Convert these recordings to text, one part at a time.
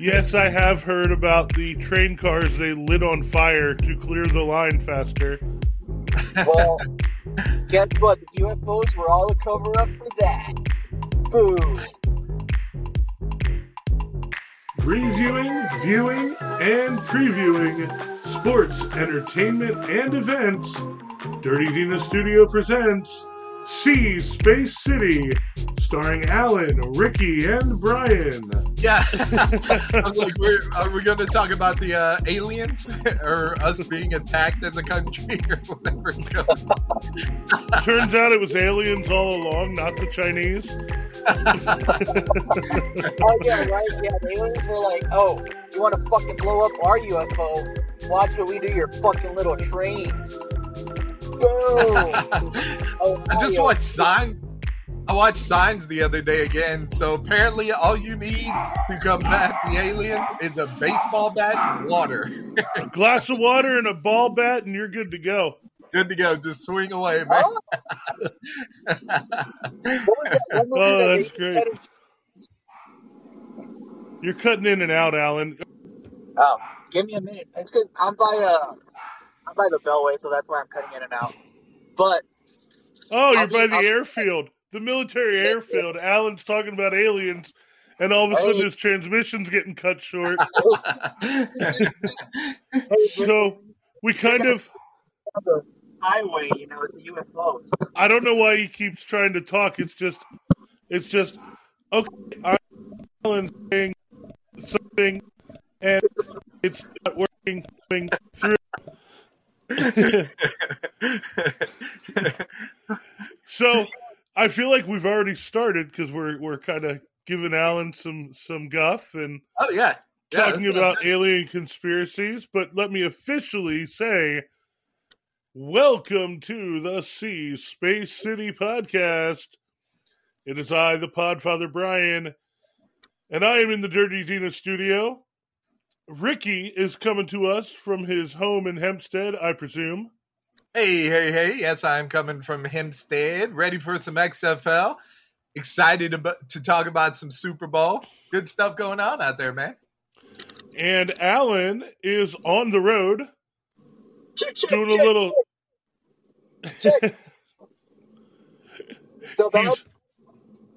Yes, I have heard about the train cars they lit on fire to clear the line faster. Well, guess what? The UFOs were all a cover up for that. Boom. Reviewing, viewing, and previewing sports, entertainment, and events. Dirty Dina Studio presents Sea Space City, starring Alan, Ricky, and Brian. Yeah, I was like, we're, are we going to talk about the uh, aliens or us being attacked as a country or whatever? Turns out it was aliens all along, not the Chinese. Oh yeah, right. Yeah, the aliens were like, "Oh, you want to fucking blow up our UFO? Watch what we do your fucking little trains." Boom. Oh, I just Mario. watched Signs. I watched Signs the other day again. So apparently, all you need to combat the aliens is a baseball bat and water. A glass of water and a ball bat, and you're good to go. Good to go. Just swing away, man. Oh. what was that Oh, that's they great. You're cutting in and out, Alan. Oh, give me a minute. It's because I'm by uh, I'm by the Beltway, so that's why I'm cutting in and out. But Oh, you're I'll by be- the I'll- airfield, the military airfield. Alan's talking about aliens, and all of a oh. sudden his transmission's getting cut short. So we kind of, highway, you know, it's the UFOs. I don't know why he keeps trying to talk. It's just, it's just, okay, I'm Alan saying something, and it's not working through. So I feel like we've already started because we're we're kind of giving Alan some some guff and oh yeah. Yeah, talking about alien conspiracies. But let me officially say, welcome to the Sea Space City podcast. It is I, the Podfather Brian, and I am in the Dirty Dina studio. Ricky is coming to us from his home in Hempstead, I presume. Hey, hey, hey. Yes, I'm coming from Hempstead, ready for some XFL. Excited about, to talk about some Super Bowl. Good stuff going on out there, man. And Alan is on the road Check, check, doing check, a little. check. Still bad?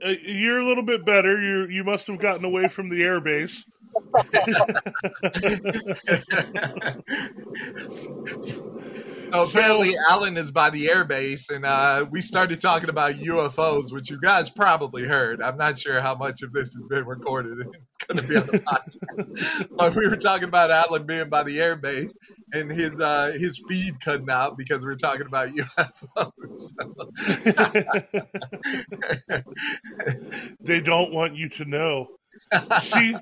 Uh, you're a little bit better. You you must have gotten away from the airbase. So apparently, Alan is by the airbase, and uh, we started talking about UFOs, which you guys probably heard. I'm not sure how much of this has been recorded. It's going to be on the podcast. but we were talking about Alan being by the airbase and his uh, his feed cutting out because we were talking about UFOs. they don't want you to know. See,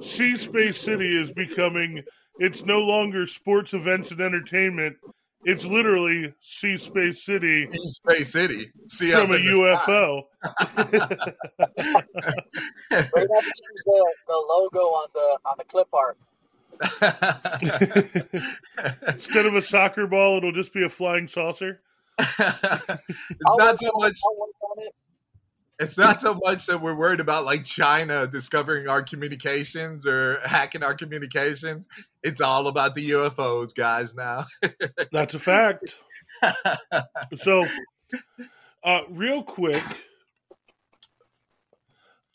sea Space City is becoming. It's no longer sports events and entertainment. It's literally Sea Space City in Space City. See up from a in the sky. UFO. We're gonna have to change the, the logo on the on the clip art. Instead of a soccer ball, it'll just be a flying saucer. it's I'll not work so on- much. I'll work on it. It's not so much that we're worried about like China discovering our communications or hacking our communications. It's all about the UFOs, guys. Now, That's a fact. So, uh, real quick,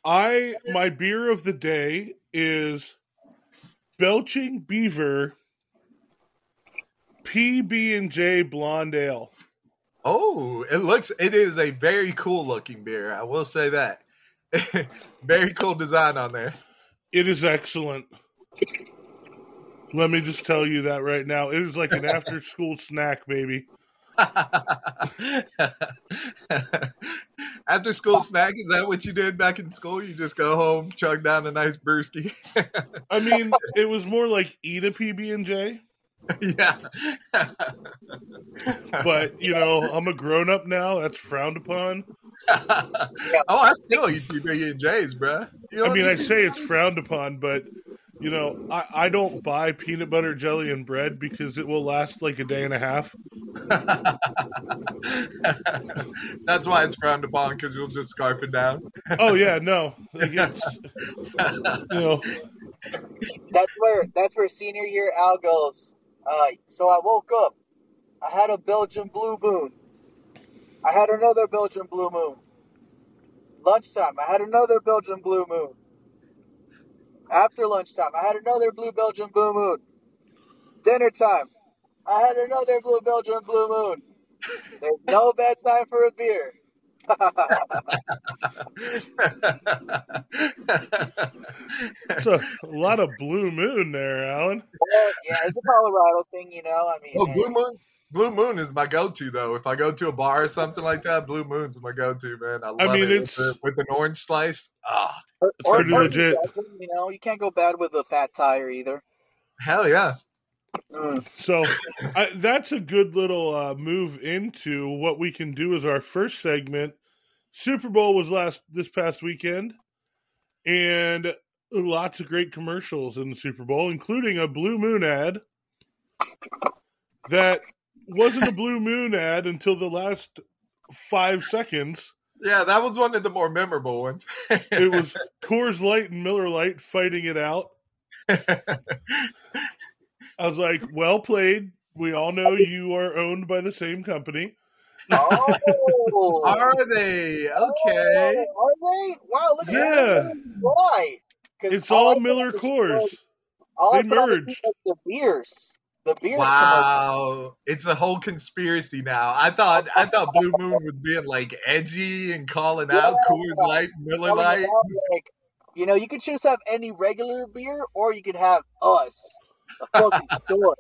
I my beer of the day is Belching Beaver PB and J Blonde Ale. Oh, it looks. It is a very cool looking beer. I will say that. very cool design on there. It is excellent. Let me just tell you that right now. It is like an after school snack, baby. After school snack, is that what you did back in school? You just go home, chug down a nice brewski. I mean, it was more like eat a PB and J, yeah. but you know, I'm a grown up now. That's frowned upon. oh, I still eat PB and J's, bro. You know I what mean, I say it's frowned upon, but you know, I, I don't buy peanut butter jelly and bread because it will last like a day and a half. That's why it's frowned upon because you'll just scarf it down. Oh yeah, no, like it's, you know, That's where that's where senior year Al goes. Uh, so I woke up. I had a Belgian blue moon. I had another Belgian blue moon. Lunchtime, I had another Belgian blue moon. After lunchtime, I had another blue Belgian blue moon. Dinner time, I had another blue Belgian blue moon. There's no bad time for a beer. It's a, a lot of blue moon there, Alan. Well, yeah, it's a Colorado thing, you know. I mean, oh, Blue Moon. Blue Moon is my go-to though. If I go to a bar or something like that, Blue Moon's my go-to, man. I love I mean, it it's- with, with an orange slice. Ah, or, it's or, pretty or legit. You know, you can't go bad with a fat tire either. hell yeah. Mm. So I, that's a good little uh, move into what we can do as our first segment. Super Bowl was last this past weekend, and lots of great commercials in the Super Bowl, including a Blue Moon ad that wasn't a Blue Moon ad until the last five seconds. Yeah, that was one of the more memorable ones. It was Coors Light and Miller Lite fighting it out. I was like, "Well played." We all know you are owned by the same company. Oh, Are they? Okay. Oh, are they? Wow, look at Yeah. that. Right. 'Cause It's all all Miller on the- Coors. All They the merged. The beers. The beers. Wow, it's a whole conspiracy now. I thought I thought Blue Moon was being like edgy and calling out Yeah. Coors Light, Miller commercial. Light. Like, you know, you could just have any regular beer, or you could have us, the fucking store.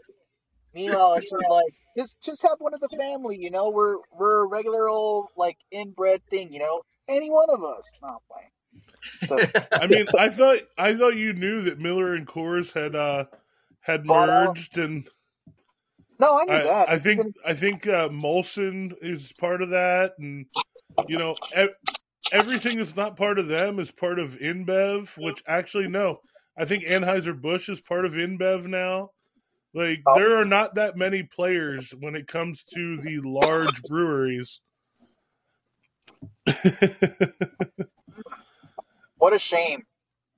Meanwhile, just like just just have one of the family. You know, we're we're a regular old like inbred thing. You know, any one of us. Not playing. So, I mean, I thought I thought you knew that Miller and Coors had uh had merged, and no, I knew I, that. I think I think uh, Molson is part of that, and you know e- everything that's not part of them is part of InBev. Which actually, no, I think Anheuser Busch is part of InBev now. Like Oh. there are not that many players when it comes to the large breweries. what a shame.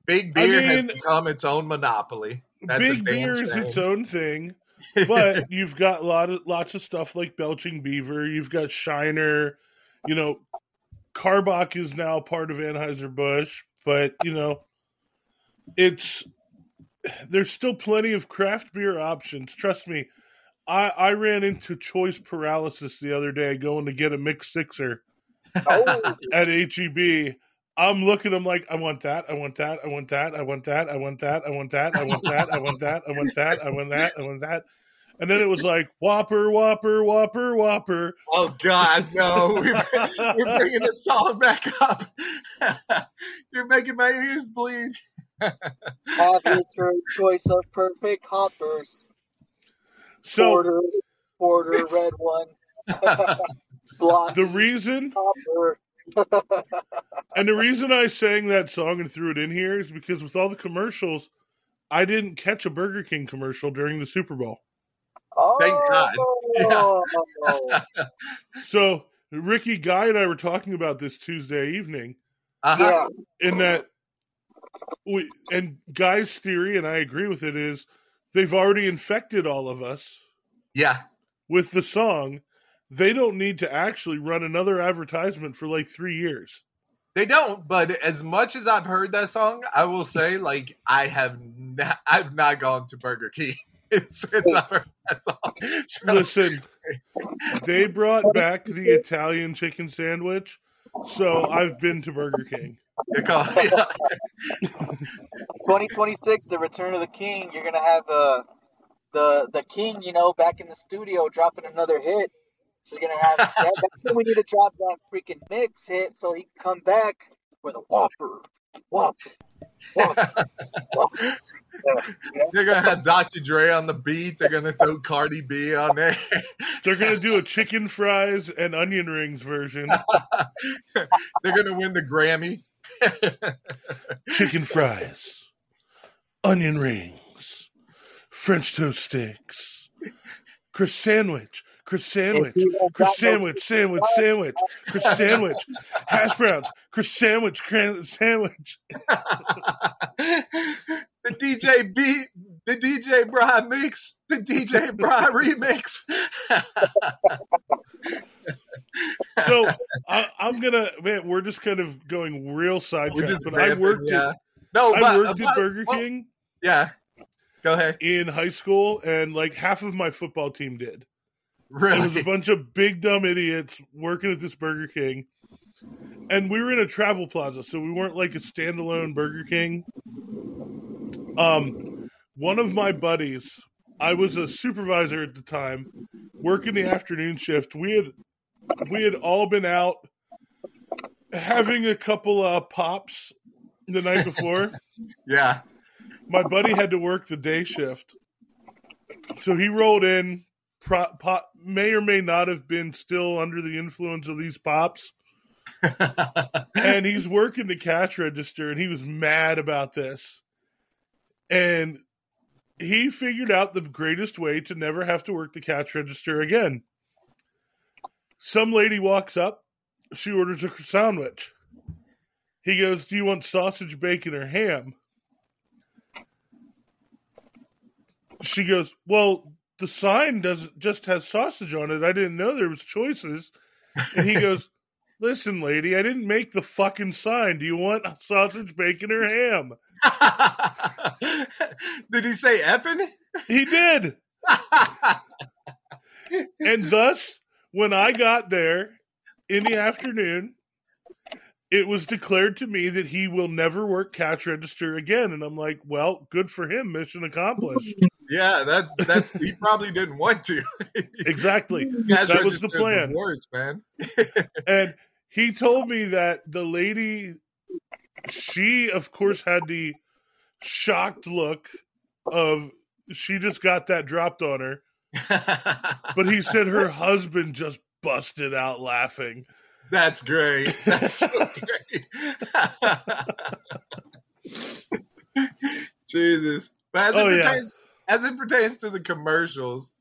Big I beer has become its own monopoly. That's Big damn beer is shame. its own thing. but you've got a lot of lots of stuff like Belching Beaver. You've got Shiner. You know, Karbach is now part of Anheuser Busch, but you know, it's there's still plenty of craft beer options. Trust me. I, I ran into choice paralysis the other day going to get a mixed sixer Oh, at HEB. I'm looking. I'm like, I want that. I want that. I want that. I want that. I want that. I want that. I want that. I want that. I want that. I want that. I want that. And then it was like Whopper, Whopper, Whopper, Whopper. Oh God, no! We're, we're bringing the song back up. You're making my ears bleed. Have your cho- choice of perfect hoppers. So Porter, porter, red one. Blonde the reason, hopper. and the reason I sang that song and threw it in here is because with all the commercials, I didn't catch a Burger King commercial during the Super Bowl. Oh, Thank God. So Ricky Guy and I were talking about this Tuesday evening. Uh-huh. yeah. in that we and Guy's theory, and I agree with it, is they've already infected all of us Yeah. with the song. They don't need to actually run another advertisement for like three years. They don't, but as much as I've heard that song, I will say, like, I have not, I've not gone to Burger King since I've heard that song. So, Listen, they brought back the Italian chicken sandwich, so I've been to Burger King. Because- 2026, the return of the king. You're gonna have uh, the the king, you know, back in the studio dropping another hit. So you're gonna have that, that's when we need to drop that freaking mix hit so he can come back with a whopper, whopper, whopper, whopper. Yeah, yeah. they're gonna have Dr. Dre on the beat. They're gonna throw Cardi B on there. They're gonna do a chicken fries and onion rings version. they're gonna win the Grammys. chicken fries, onion rings, French toast sticks, Croissan'wich, Croissan'wich, If you don't Croissan'wich, sandwich, sandwich, Chris sandwich, hash browns, Croissan'wich, sandwich. the DJ B, the DJ Bra mix, the DJ Bra remix. so I, I'm gonna man, we're just kind of going real We're sidetrack. just But I worked yeah. at No, I but, worked but- at Burger well, King Yeah, go ahead. in high school, and like half of my football team did. It was a bunch of big dumb idiots working at this Burger King. And we were in a travel plaza, so we weren't like a standalone Burger King. Um one of my buddies, I was a supervisor at the time, working the afternoon shift. We had we had all been out having a couple of pops the night before. Yeah. my buddy had to work the day shift, so he rolled in. Pro, pop, may or may not have been still under the influence of these pops, and he's working the cash register, and he was mad about this, and he figured out the greatest way to never have to work the cash register again. Some lady walks up, she orders a sandwich. He goes, "Do you want sausage, bacon, or ham?" she goes, "Well, the sign does just has sausage on it. I didn't know there was choices." And he goes, "Listen, lady, I didn't make the fucking sign. Do you want sausage, bacon, or ham?" Did he say effing? He did. And thus, when I got there in the afternoon, it was declared to me that he will never work cash register again. And I'm like, well, good for him. Mission accomplished. Yeah, that that's he probably didn't want to. Exactly. That was the plan. worst, man. And he told me that the lady, she, of course, had the shocked look of she just got that dropped on her. But he said her husband just busted out laughing. That's great. That's so great. Jesus. But as Oh, yeah. As it pertains to the commercials,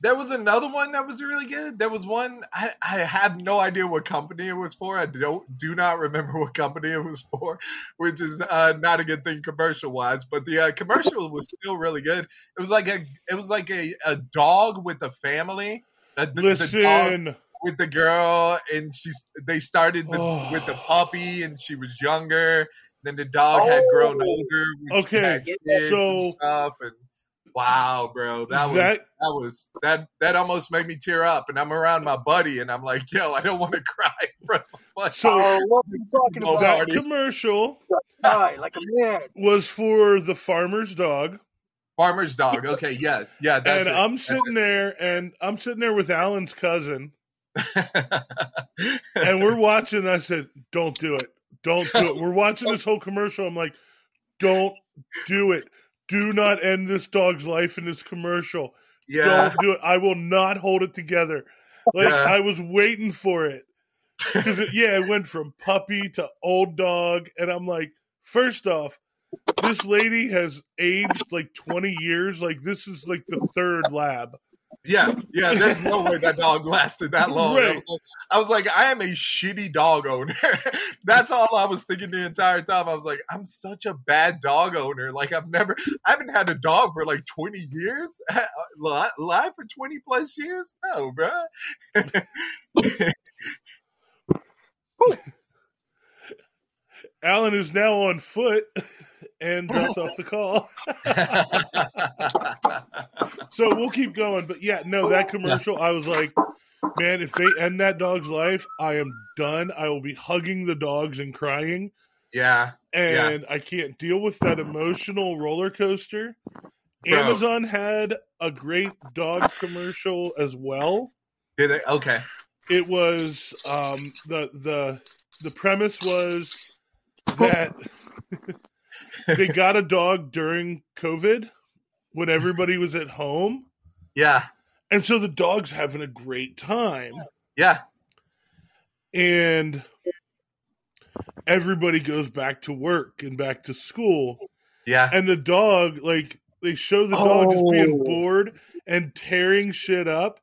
there was another one that was really good. There was one I, I have no idea what company it was for. I don't do not remember what company it was for, which is uh, not a good thing commercial wise. But the uh, commercial was still really good. It was like a it was like a, a dog with a family. The, the- the dog Listen, with the girl and she's they started the, Oh. with the puppy and she was younger then the dog had grown Oh. older Okay, had so- stuff and wow bro that was that, that was that that almost made me tear up and i'm around my buddy and i'm like yo i don't want to cry in front of my buddy. so Oh, what are you talking about? that Marty. commercial Right, like a man. was for the farmer's dog, farmer's dog okay yeah yeah that's and it. I'm sitting there, and I'm sitting there with Alan's cousin, and we're watching. And I said, "Don't do it, don't do it." We're watching this whole commercial. I'm like, "Don't do it. Do not end this dog's life in this commercial. yeah Don't do it. I will not hold it together." Like Yeah. I was waiting for it because it, yeah, it went from puppy to old dog, and I'm like, first off, this lady has aged like 20 years. Like this is like the third lab. Yeah, yeah. There's no way that dog lasted that long. I, was like, I was like, I am a shitty dog owner. That's all I was thinking the entire time. I was like, I'm such a bad dog owner. Like I've never, I haven't had a dog for like 20 years. Li- Live for 20 plus years? No, bro. Alan is now on foot and dropped off the call. So we'll keep going. But yeah, no, that commercial, I was like, man, if they end that dog's life, I am done. I will be hugging the dogs and crying. yeah, And I can't deal with that emotional roller coaster. Bro. Amazon had a great dog commercial as well. did it? Okay. It was um, the the the premise was that they got a dog during COVID when everybody was at home, Yeah, and so the dog's having a great time, yeah, and everybody goes back to work and back to school, yeah. and the dog like they show the dog just being Oh. bored and tearing shit up,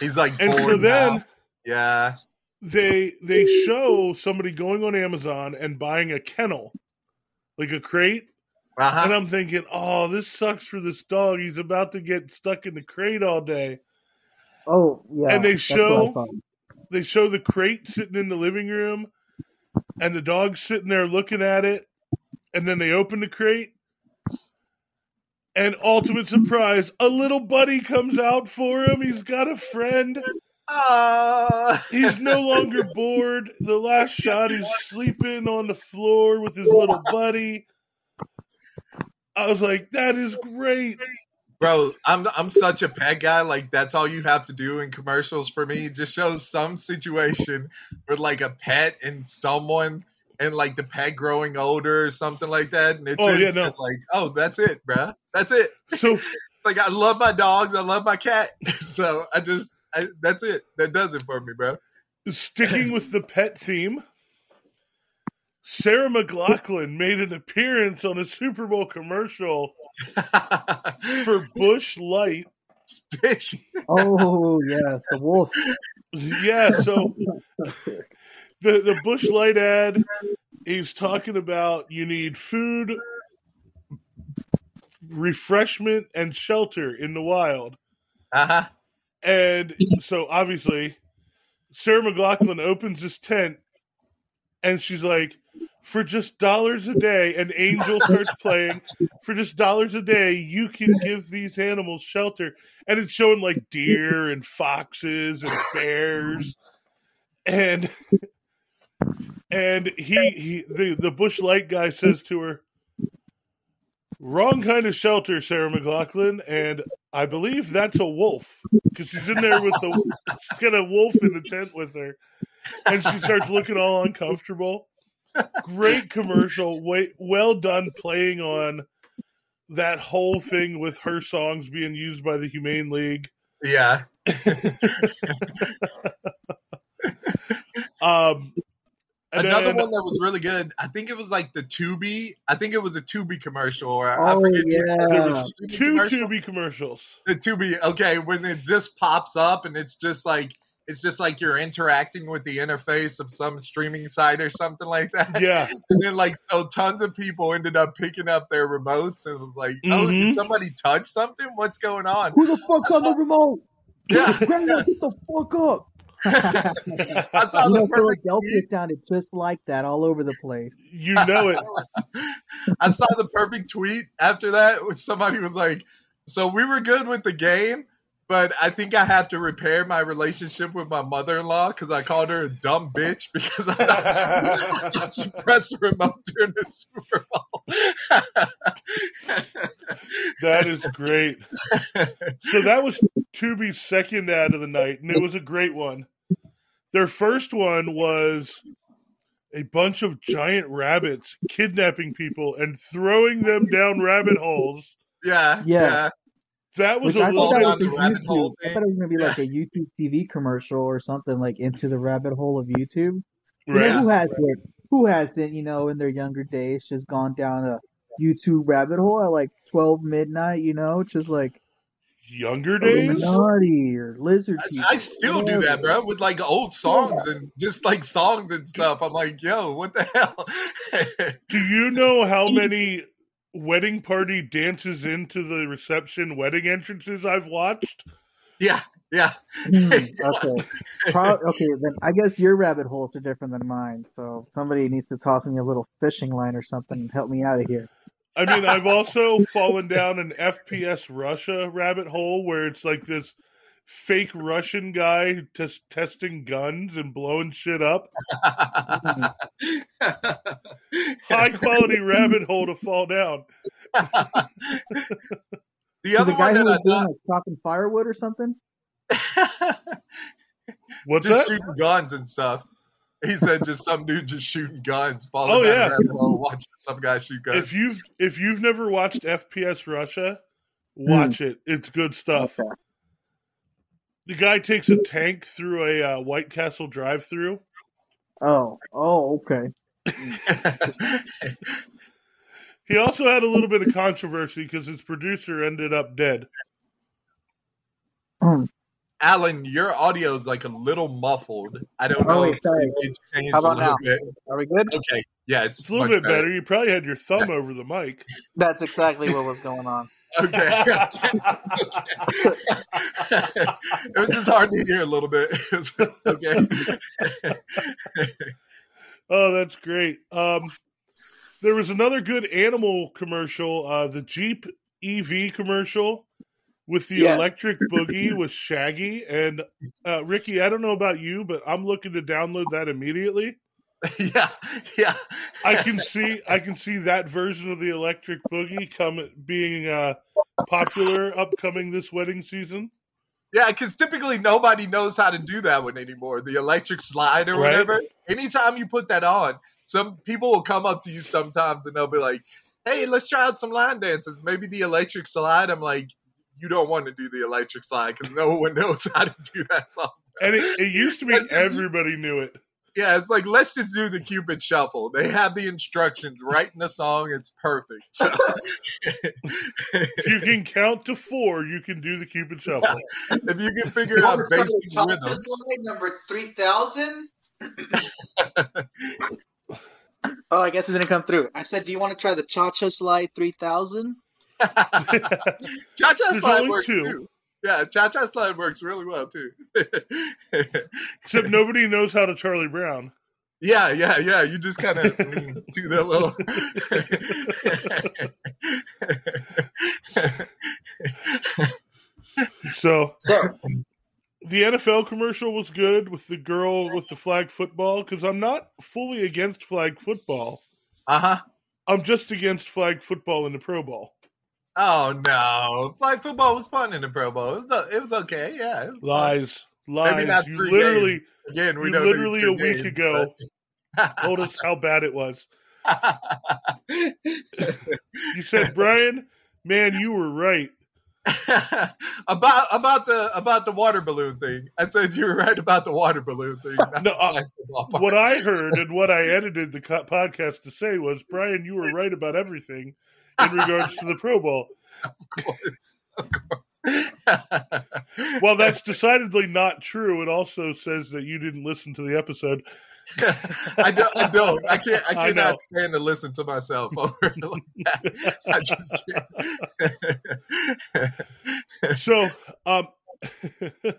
He's like, and so bored then. now. yeah, they they show somebody going on Amazon and buying a kennel, like a crate, Uh-huh. And I'm thinking, oh, this sucks for this dog. He's about to get stuck in the crate all day. Oh yeah. And they that's what I show- They show the crate sitting in the living room, and the dog's sitting there looking at it. And then they open the crate, and ultimate surprise, a little buddy comes out for him. He's got a friend. Ah. He's no longer bored. The last shot, he's sleeping on the floor with his little buddy. I was like, that is great. Bro, I'm I'm such a pet guy. Like that's all you have to do in commercials for me. Just shows some situation with like a pet and someone and like the pet growing older or something like that. And it's Oh, yeah, no. like, oh, that's it, bruh. That's it. So Like I love my dogs. I love my cat. so I just I, that's it. That does it for me, bro. sticking with the pet theme, Sarah McLachlan made an appearance on a Super Bowl commercial for Busch Light. Did she? Oh yes, the wolf. Yeah, so the the Busch Light ad, he's talking about you need food, refreshment, and shelter in the wild. Uh-huh. And so obviously, Sarah McLachlan opens this tent and she's like, for just dollars a day, and Angel starts playing. For just dollars a day, you can give these animals shelter. And it's showing like deer and foxes and bears. And and he, he the, the Busch Light guy says to her, Wrong kind of shelter, Sarah McLachlan, and I believe that's a wolf because she's in there with the she's got a wolf in the tent with her, and she starts looking all uncomfortable. Great commercial, way, well done, playing on that whole thing with her songs being used by the Humane League. Yeah. Um, and Another then- one that was really good. I think it was like the Tubi. I think it was a Tubi commercial. Or I Oh forget yeah. There was Tubi two commercial? Tubi commercials. the Tubi. Okay, when it just pops up and it's just like it's just like you're interacting with the interface of some streaming site or something like that. Yeah, And then like so tons of people ended up picking up their remotes and it was like, oh, Mhm. did somebody touch something? What's going on? Who the fuck's on the remote? Yeah. Grandma, get the fuck up. I saw you the know, perfect Philadelphia sounded just like that all over the place. you know it. I saw the perfect tweet after that. Which somebody was like, "So we were good with the game, but I think I have to repair my relationship with my mother-in-law because I called her a dumb bitch because I thought she, I thought she pressed the remote during the Super Bowl." That is great. So that was Tubi's second ad of the night, and it was a great one. Their first one was a bunch of giant rabbits kidnapping people and throwing them down rabbit holes. yeah, Yeah. yeah, That was Which a I little thought down that was a rabbit YouTube. hole I thought it was gonna be like a YouTube TV commercial or something like into the rabbit hole of YouTube. You know, who has it? Who hasn't, you know, in their younger days just gone down a YouTube rabbit hole at like twelve midnight, you know, just like Younger days? Illuminati or lizard I. I still do that, bro, with like old songs and just like songs and stuff. I'm like, yo, what the hell? Do you know how many wedding party dances into the reception wedding entrances I've watched? yeah, yeah. Hmm, okay. Pro- okay, then I guess your rabbit holes are different than mine. So somebody needs to toss me a little fishing line or something and help me out of here. I mean, I've also fallen down an FPS Russia rabbit hole where it's like this fake Russian guy tes- testing guns and blowing shit up. High quality rabbit hole to fall down. the So other the guy one who that I was doing like chopping firewood or something. What's just that? shooting guns and stuff. He said just some dude just shooting guns, falling Oh, yeah. a rabbit hole, watching some guy shoot guns. If you've if you've never watched FPS Russia, watch it. It's good stuff. Okay. The guy takes a tank through a uh, White Castle drive-through. Oh, oh, okay. He also had a little bit of controversy because his producer ended up dead. Alan, your audio is like a little muffled. I don't Oh, know if sorry. it changed How about little now? bit. Are we good? Okay, Yeah, it's, It's a little bit better. You probably had your thumb over the mic. That's exactly what was going on. Okay. it was just hard to hear a little bit. Okay. Oh, that's great. Um, there was another good animal commercial, uh, the Jeep EV commercial with the Yeah. electric boogie with Shaggy and uh, Ricky. I don't know about you, but I'm looking to download that immediately. yeah, yeah. I can see I can see that version of the electric boogie come being uh, popular upcoming this wedding season. Yeah, because typically nobody knows how to do that one anymore. The electric slide or Right. whatever. Anytime you put that on, some people will come up to you sometimes and they'll be like, "Hey, let's try out some line dances. Maybe the electric slide." I'm like, "You don't want to do the electric slide because no one knows how to do that song." And it, it used to be everybody knew it. Yeah, it's like let's just do the Cupid shuffle. They have the instructions right in the song. It's perfect. So, If you can count to four, you can do the Cupid Shuffle. if you can figure out basic rhythm, slide number three thousand. oh, I guess it didn't come through. I said, "Do you want to try the cha-cha slide three thousand? cha-cha slide only works two. too. Yeah, cha-cha slide works really well too. Except nobody knows how to Charlie Brown. yeah, yeah, yeah. You just kind of do that little. So So the NFL commercial was good with the girl with the flag football because I'm not fully against flag football. uh huh. I'm just against flag football in the Pro Bowl. Oh no, flag football was fun in the Pro Bowl. It was, it was okay. Yeah, was fun. Lies, not lies. You literally, Again, we literally a week games, ago but- told us how bad it was. You said, Brian, man, you were right. about about the about the water balloon thing. I said you were right about the water balloon thing. No, uh, flag football part. What I heard and what I edited the co- podcast to say was, Brian, you were right about everything in regards to the Pro Bowl. Of course, of course. Well, that's decidedly not true. It also says that you didn't listen to the episode. I don't. I don't. I can't. I I cannot stand to listen to myself over like that. I just can't. So, um, The,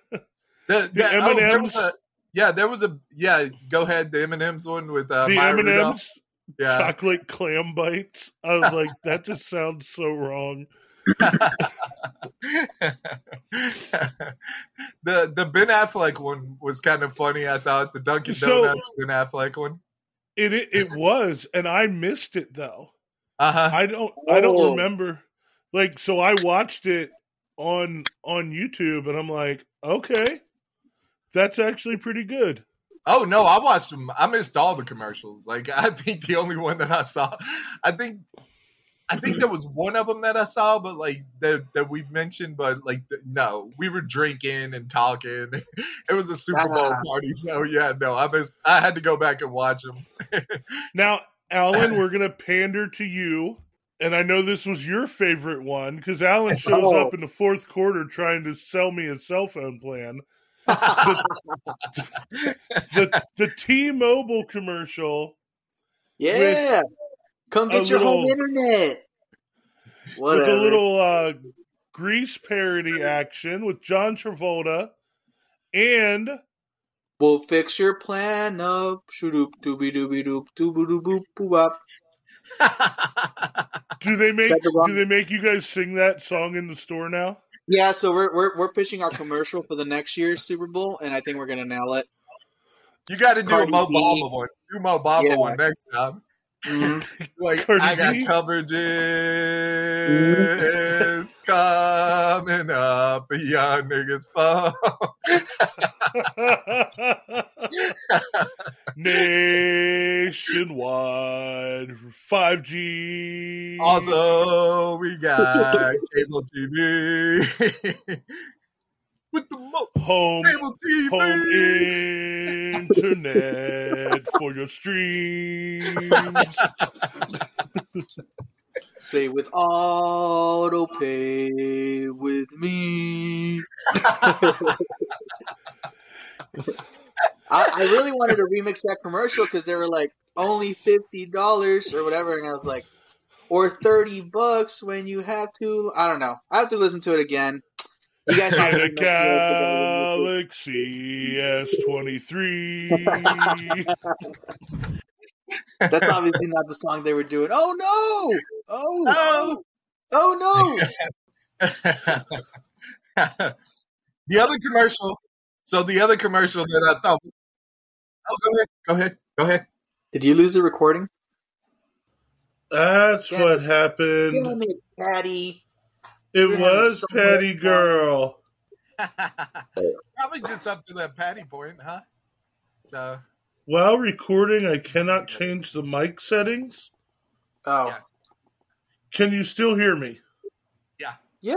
The the- oh, there was M&Ms? a- yeah, there was a yeah. Go ahead, the M and M's one with uh, the M and. M's Yeah, chocolate clam bites. I was like, that just sounds so wrong. the the Ben Affleck one was kind of funny. I thought the Dunkin' So- Donuts Ben Affleck one. It it, it was, and I missed it though. Uh huh. I don't I don't Oh. remember. Like, so I watched it on on YouTube, and I'm like, okay, that's actually pretty good. Oh no, I watched them. I missed all the commercials. Like I think the only one that I saw, I think, I think there was one of them that I saw, but like that that we've mentioned, but like no, we were drinking and talking. it was a Super Bowl Ah. party, so yeah, no, I missed. I had to go back and watch them. Now, Alan, we're gonna pander to you, and I know this was your favorite one because Alan shows Oh. up in the fourth quarter trying to sell me a cell phone plan. The the T-Mobile commercial yeah, come get your home little- internet. with a little uh, Grease parody action with John Travolta and We'll fix your plan up. Shoodoop dooby dooby doop dooby doo boop boop do they make the do they make you guys sing that song in the store now? Yeah, so we're we're we're pitching our commercial for the next year's Super Bowl, and I think we're gonna nail it. you got to do Cardi a Mo B. Bamba one. Do Mo Bamba Yeah. one next time. Mm-hmm. Like Cardi I got B? coverages mm-hmm. coming up, young niggas phone. Nationwide 5G. Also, we got cable TV. With the mo- home cable TV. home internet for your streams. Say with auto pay with me. I, I really wanted to remix that commercial because they were like, only fifty dollars or whatever, and I was like, or thirty bucks when you have to. I don't know. I have to listen to it again. You guys might The Galaxy S23. That's obviously not the song they were doing. Oh no! Oh! Oh no! the other commercial. So the other commercial that I thought. Oh, go ahead. Go ahead. Go ahead. Did you lose the recording? That's Yeah. what Damn happened. it, Patty. It You're was so Patty much fun. Girl. Probably just up to that patty point, huh? So While recording, I cannot change the mic settings. Oh, Yeah. Can you still hear me? yeah. Yeah. Yeah.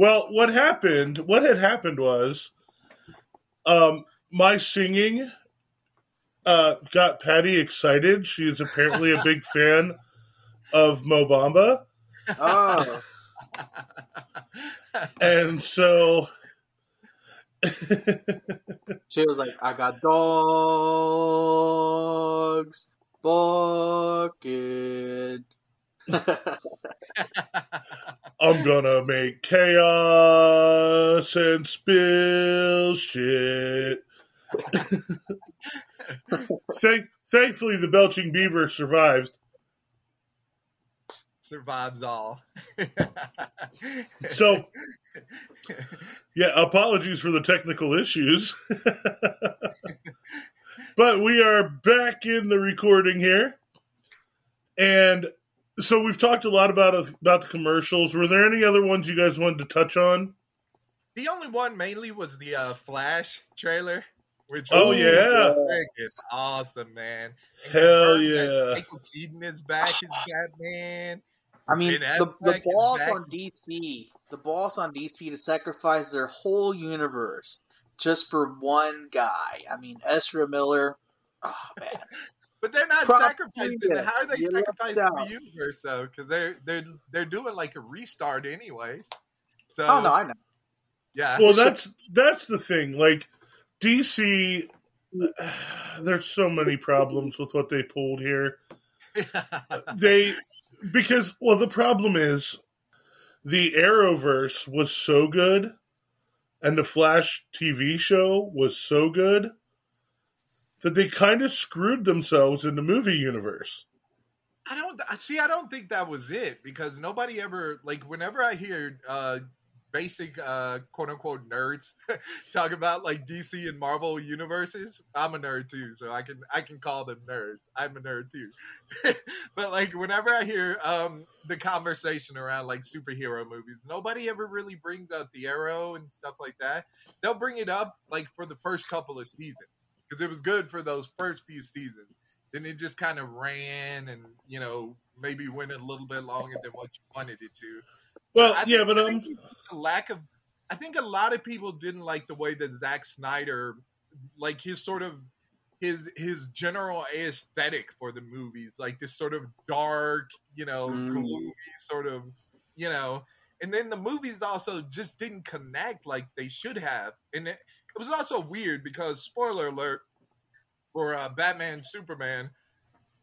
Well, what happened, what had happened was um, my singing uh, got Patty excited. She is apparently a big fan of Mo Bamba. oh, And so she was like, "I got dogs barking." I'm gonna make chaos and spill shit. Thank, thankfully, the belching beaver survived. Survives all. So, yeah, apologies for the technical issues. but we are back in the recording here. And so we've talked a lot about about the commercials. Were there any other ones you guys wanted to touch on? the only one mainly was the uh, Flash trailer, which Oh, was yeah. freaking awesome, man. And Hell yeah. Michael Keaton is back as Batman. I mean, the, the Affleck boss on DC, the boss on DC to sacrifice their whole universe just for one guy. I mean, Ezra Miller. Oh man, But they're not Prop sacrificing. media. How are they You left sacrificing the universe though? Because they're they're they're doing like a restart anyways. So oh no, I know. yeah, Well, that's that's the thing. Like DC, there's so many problems with what they pulled here. They because well, the problem is the Arrowverse was so good, and the Flash TV show was so good that they kind of screwed themselves in the movie universe. I don't see. I don't think that was it because nobody ever like. Whenever I hear uh, basic uh, quote unquote nerds talk about like DC and Marvel universes, I'm a nerd too, so I can I can call them nerds. I'm a nerd too. but like whenever I hear um, the conversation around like superhero movies, nobody ever really brings up the Arrow and stuff like that. They'll bring it up like for the first couple of seasons because it was good for those first few seasons then it just kind of ran and you know maybe went a little bit longer than what you wanted it to. Well, I yeah, think- but I um, think a lack of. I think a lot of people didn't like the way that Zack Snyder, like his sort of his his general aesthetic for the movies, like this sort of dark, you know, Mm. gloomy sort of, you know. And then the movies also just didn't connect like they should have, and it, it was also weird because spoiler alert for uh, Batman Superman,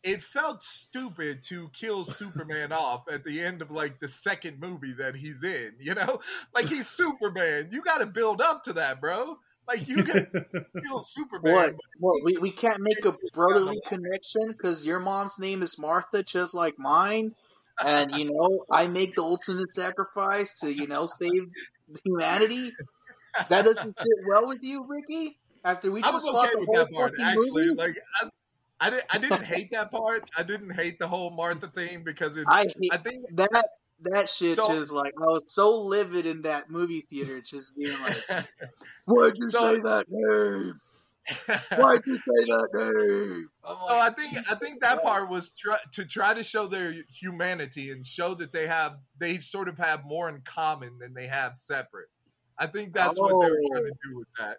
it felt stupid to kill Superman off at the end of like the second movie that he's in. You know, like he's Superman. You got to build up to that, bro. Like you can kill Superman. What? but What? We, we can't make a brotherly connection because your mom's name is Martha, just like mine, and you know I make the ultimate sacrifice to you know save humanity. That doesn't sit well with you, Ricky. After we I just okay the with whole that part fucking actually. movie. Like I, I, didn't, I didn't hate that part. I didn't hate the whole Martha thing because it's. I I, think that. That shit So- just like I was so livid in that movie theater, just being like, "Why'd you So- say that name? Why'd you say that name?" I'm So I think I think that part was try, to try to show their humanity and show that they have they sort of have more in common than they have separate. I think that's what they were trying to oh. do with that.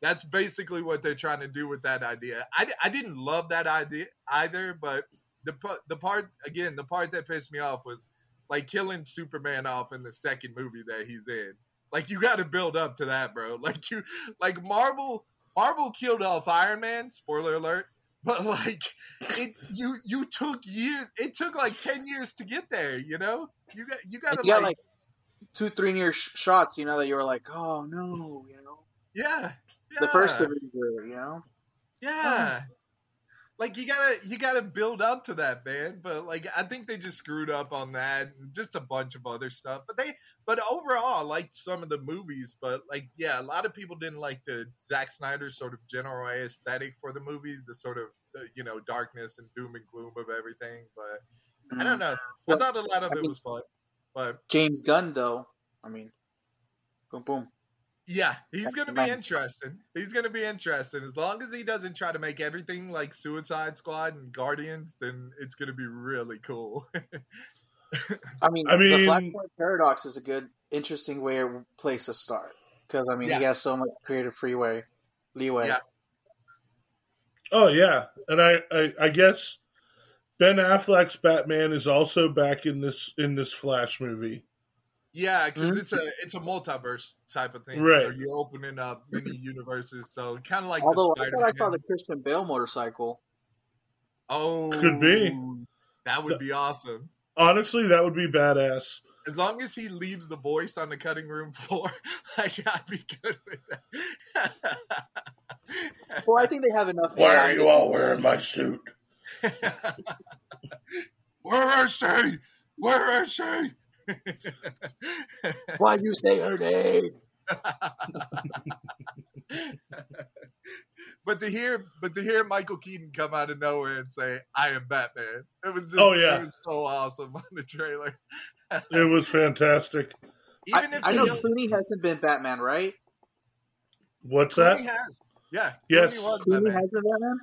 That's basically what they're trying to do with that idea. I, I didn't love that idea either, but the the part again the part that pissed me off was like killing Superman off in the second movie that he's in. Like you got to build up to that, bro. Like you like Marvel Marvel killed off Iron Man. Spoiler alert but like it you you took years it took like 10 years to get there you know you got you got to like, like two, three near sh- shots, you know, that you were like, oh no, you know, yeah, yeah the first Avenger, you know. yeah. Like you gotta you gotta build up to that man. But like i think they just screwed up on that and just a bunch of other stuff. But they but overall i liked some of the movies. But like yeah a lot of people didn't like the Zack snyder sort of general aesthetic for the movies the sort of uh, you know darkness and doom and gloom of everything. But i don't know. I thought a lot of it was fun but James Gunn, though, I mean, boom, boom. Yeah, he's gonna be interesting. He's gonna be interesting. As long as he doesn't try to make everything like Suicide Squad and Guardians, then it's gonna be really cool. I mean, I the mean- Flashpoint Paradox is a good, interesting way or place to start because I mean, he has so much creative freeway, leeway. Yeah. Oh yeah, and I, I I guess Ben Affleck's Batman is also back in this in this Flash movie. yeah, because Mhm. it's a it's a multiverse type of thing. Right. So you're opening up many universes. So kind of like Although the I thought I saw the Christian Bale motorcycle. oh Could be. That would The- be awesome. Honestly, that would be badass. As long as he leaves the voice on the cutting room floor, like I'd be good with that. Well, I think they have enough. Why AI are you all wearing my suit? Where is she? Where is she? Why'd you say her name? but to hear, but to hear Michael Keaton come out of nowhere and say, "I am Batman," it was just, Oh, yeah. it was so awesome on the trailer. It was fantastic. Even I, if I know the- Clooney hasn't been Batman, right? What's Clooney that? has, yeah, Yes. Clooney was Clooney Batman. has been Batman.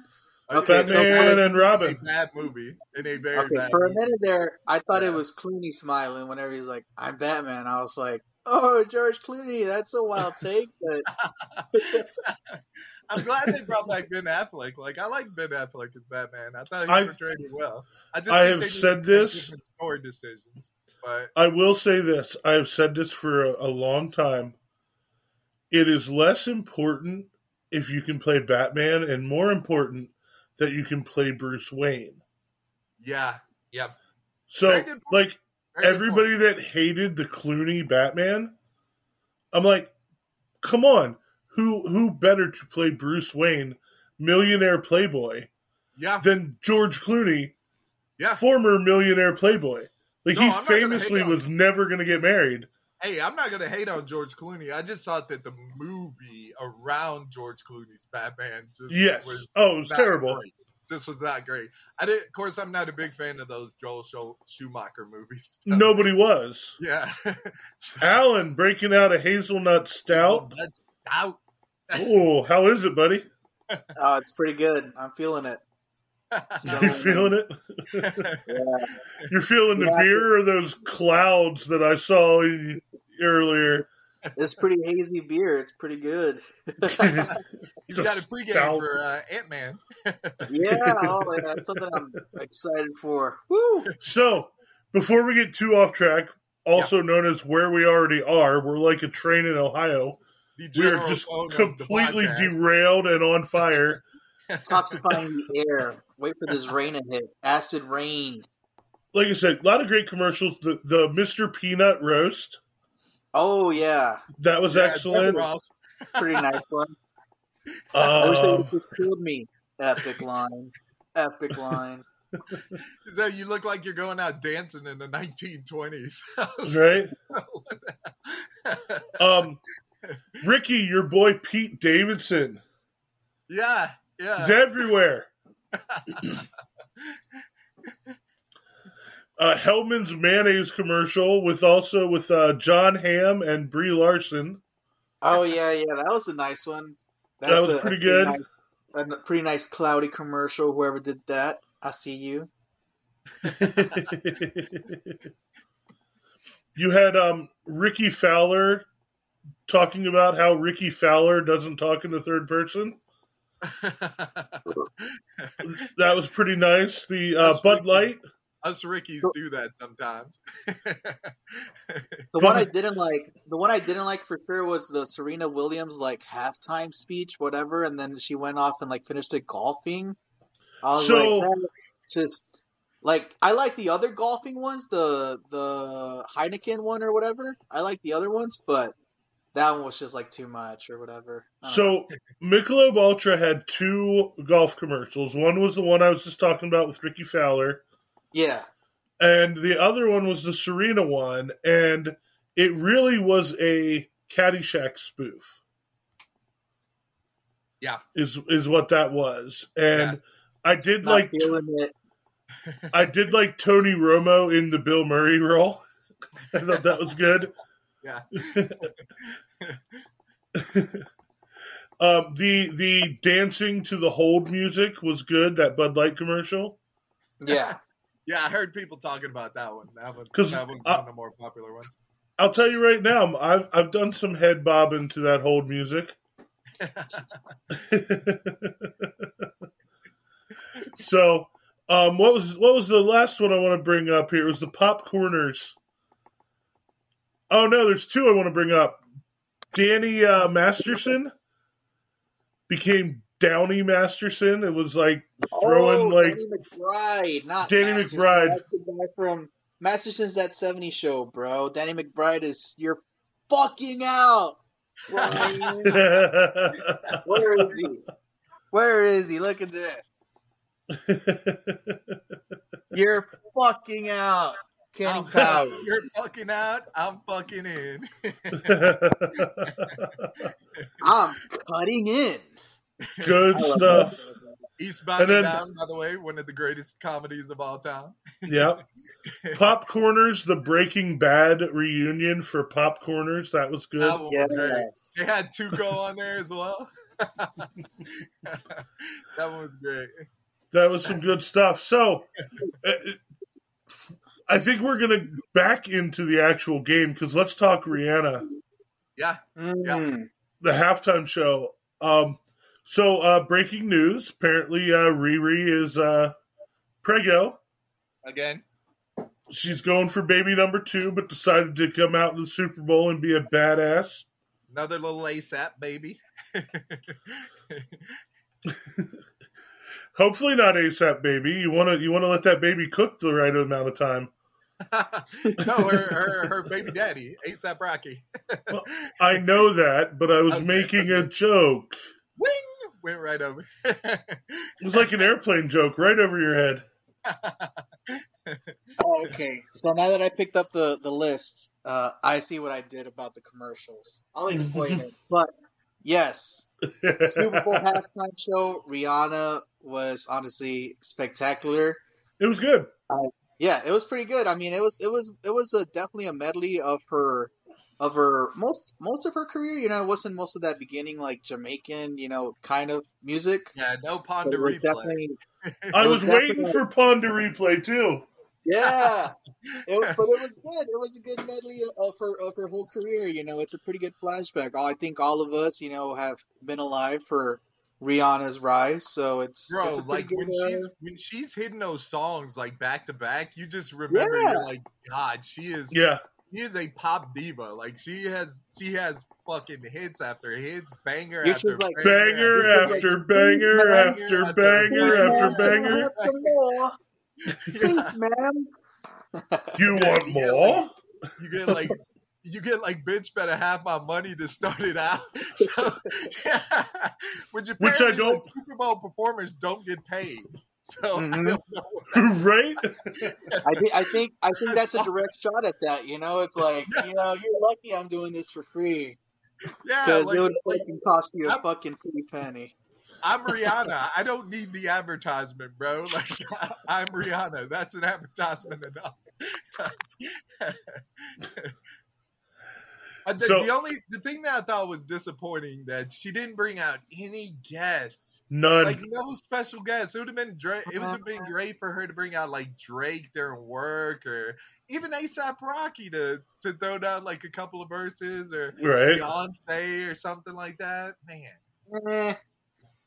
Okay, Okay, so so Batman for- and a Robin. bad movie in a very Okay, bad. for a minute there, I thought Yeah. it was Clooney smiling whenever he's like, "I'm Batman." I was like, "Oh, George Clooney, that's a wild take." But I'm glad they brought back Ben Affleck. Like I like Ben Affleck as Batman. I thought he I've- portrayed it well. I just I have said this. different story decisions, but I will say this. I have said this for a, a long time. It is less important if you can play Batman and more important that you can play Bruce Wayne. yeah, yeah. So, Very good point. like, Very everybody that hated the Clooney Batman, I'm like, come on, who who better to play Bruce Wayne, millionaire playboy. Yeah, than George Clooney, Yeah. former millionaire playboy? Like No, he famously on was never going to get married. Hey, I'm not gonna hate on George Clooney. I just thought that the movie around George Clooney's Batman just Yes. was oh, it was terrible. great. This was not great. I did. Of course, I'm not a big fan of those Joel Schumacher movies. Nobody was. Yeah. Alan breaking out a hazelnut stout. That's stout. Oh, how is it, buddy? oh, it's pretty good. I'm feeling it. So, You feeling it? Yeah. You're feeling the Yeah. beer or those clouds that I saw earlier? It's pretty hazy beer. It's pretty good. He's It's a got a pregame stout. for uh, Ant Man. Yeah, oh, yeah, that's something I'm excited for. Woo! So, before we get too off track, also known as where we already are, we're like a train in Ohio. We are just tone of the completely derailed and on fire. Toxifying the air. Wait for this rain to hit. Acid rain. Like I said, a lot of great commercials. The the Mr. Peanut roast Oh yeah, that was Yeah, excellent. Pretty nice one. I wish they Um, would just killed me. Epic line. Epic line. So you look like you're going out dancing in the 1920s. right? Um, Ricky, your boy Pete Davidson yeah, yeah. He's everywhere. Uh, Hellmann's mayonnaise commercial with also with uh, Jon Hamm and Brie Larson. Oh yeah, yeah, that was a nice one. That was pretty good. Nice, a pretty nice cloudy commercial. Whoever did that, I see you. you had um, Rickie Fowler talking about how Rickie Fowler doesn't talk in the third person. That was pretty nice. The uh, Bud Ricky. Light. Us Rickies do that sometimes. The one I didn't like, the one I didn't like for sure was the Serena Williams like halftime speech, whatever, and then she went off and like finished it golfing. I was So- like, just like I like the other golfing ones, the the Heineken one or whatever. I like the other ones, but that one was just like too much or whatever. I don't know. So Michelob Ultra had two golf commercials. One was the one I was just talking about with Rickie Fowler, yeah, and the other one was the Serena one, and it really was a Caddyshack spoof. Yeah. is is what that was, and Yeah. I did like. I did like Tony Romo in the Bill Murray role. I thought that was good. Yeah. Um, the the dancing to the hold music was good. That Bud Light commercial. Yeah, Yeah, I heard people talking about that one. That one's, that was uh, one of the more popular ones. I'll tell you right now, I've I've done some head bobbing to that hold music. so, um, what was what was the last one I want to bring up here? It was the popcorners. Oh no, there's two I want to bring up. Danny uh, Masterson became Downey Masterson. It was like throwing oh, like Danny McBride, not Danny Masterson. McBride. That's the guy from Masterson's that '70s show, bro. Danny McBride is you're fucking out. Where is he? Where is he? Look at this. You're fucking out. Kenny I'm- Powers. You're fucking out. I'm fucking in. I'm cutting in. Good I love stuff. Eastbound And and, then- Down, by the way, one of the greatest comedies of all time. Yep. Popcorners, the Breaking Bad reunion for Popcorners. That was good. That one was great. Yes. They had Tuco on there as well. that one was great. That was some good stuff. So, uh, I think we're going to back into the actual game because let's talk Rihanna, Yeah, Mm. the halftime show. Um, so, uh, breaking news apparently, uh, Riri is uh, prego. again. She's going for baby number two, but decided to come out in the Super Bowl and be a badass. Another little ASAP baby. Hopefully not ASAP baby. You want to you want to let that baby cook the right amount of time. no, her, her her baby daddy, ASAP Rocky. I know that, but I was Okay. making a joke. Wing! Went right over. It was like an airplane joke right over your head. Oh, okay. So now that I picked up the, the list, uh, I see what I did about the commercials. I'll explain it. But yes, Super Bowl halftime show, Rihanna was honestly spectacular. it was good. Yeah, it was pretty good. I mean, it was it was it was a, definitely a medley of her of her most most of her career. You know, it wasn't most of that beginning like Jamaican, you know, kind of music. yeah, no But Pon de Replay. definitely I It was, was waiting for Pon de Replay too. Yeah, it, was- but it was good. It was a good medley of her of her whole career. You know, it's a pretty good flashback. All I think all of us, you know, have been alive for Rihanna's rise. So it's Bro, it's a pretty like good. when uh, she's when she's hitting those songs like back to back, you just remember Yeah. you're like, God, she is Yeah, she is a pop diva. Like she has she has fucking hits after hits, banger You're after like- banger It's like- after banger Banger after after banger after ma'am, banger. have some more, Yeah. please, ma'am. You want more? you get like you get like bitch better have my money to start it out. So yeah. Which Which I don't- like, Super Bowl performers don't get paid. So I Mhm. don't know. right? I think I think I think that's a direct shot at that. You know, it's like you know, you're lucky I'm doing this for free Yeah, because like, it would like, fucking cost you a I'm- fucking pretty penny. I'm Rihanna. I don't need the advertisement, bro. Like I'm Rihanna. That's an advertisement enough. Uh, the, So- the only the thing that I thought was disappointing that she didn't bring out any guests, None. like no special guests. It would have been Drake. It would have been great for her to bring out like Drake during work, or even ASAP Rocky to to throw down like a couple of verses, or right? Beyonce or something like that. Man, Eh,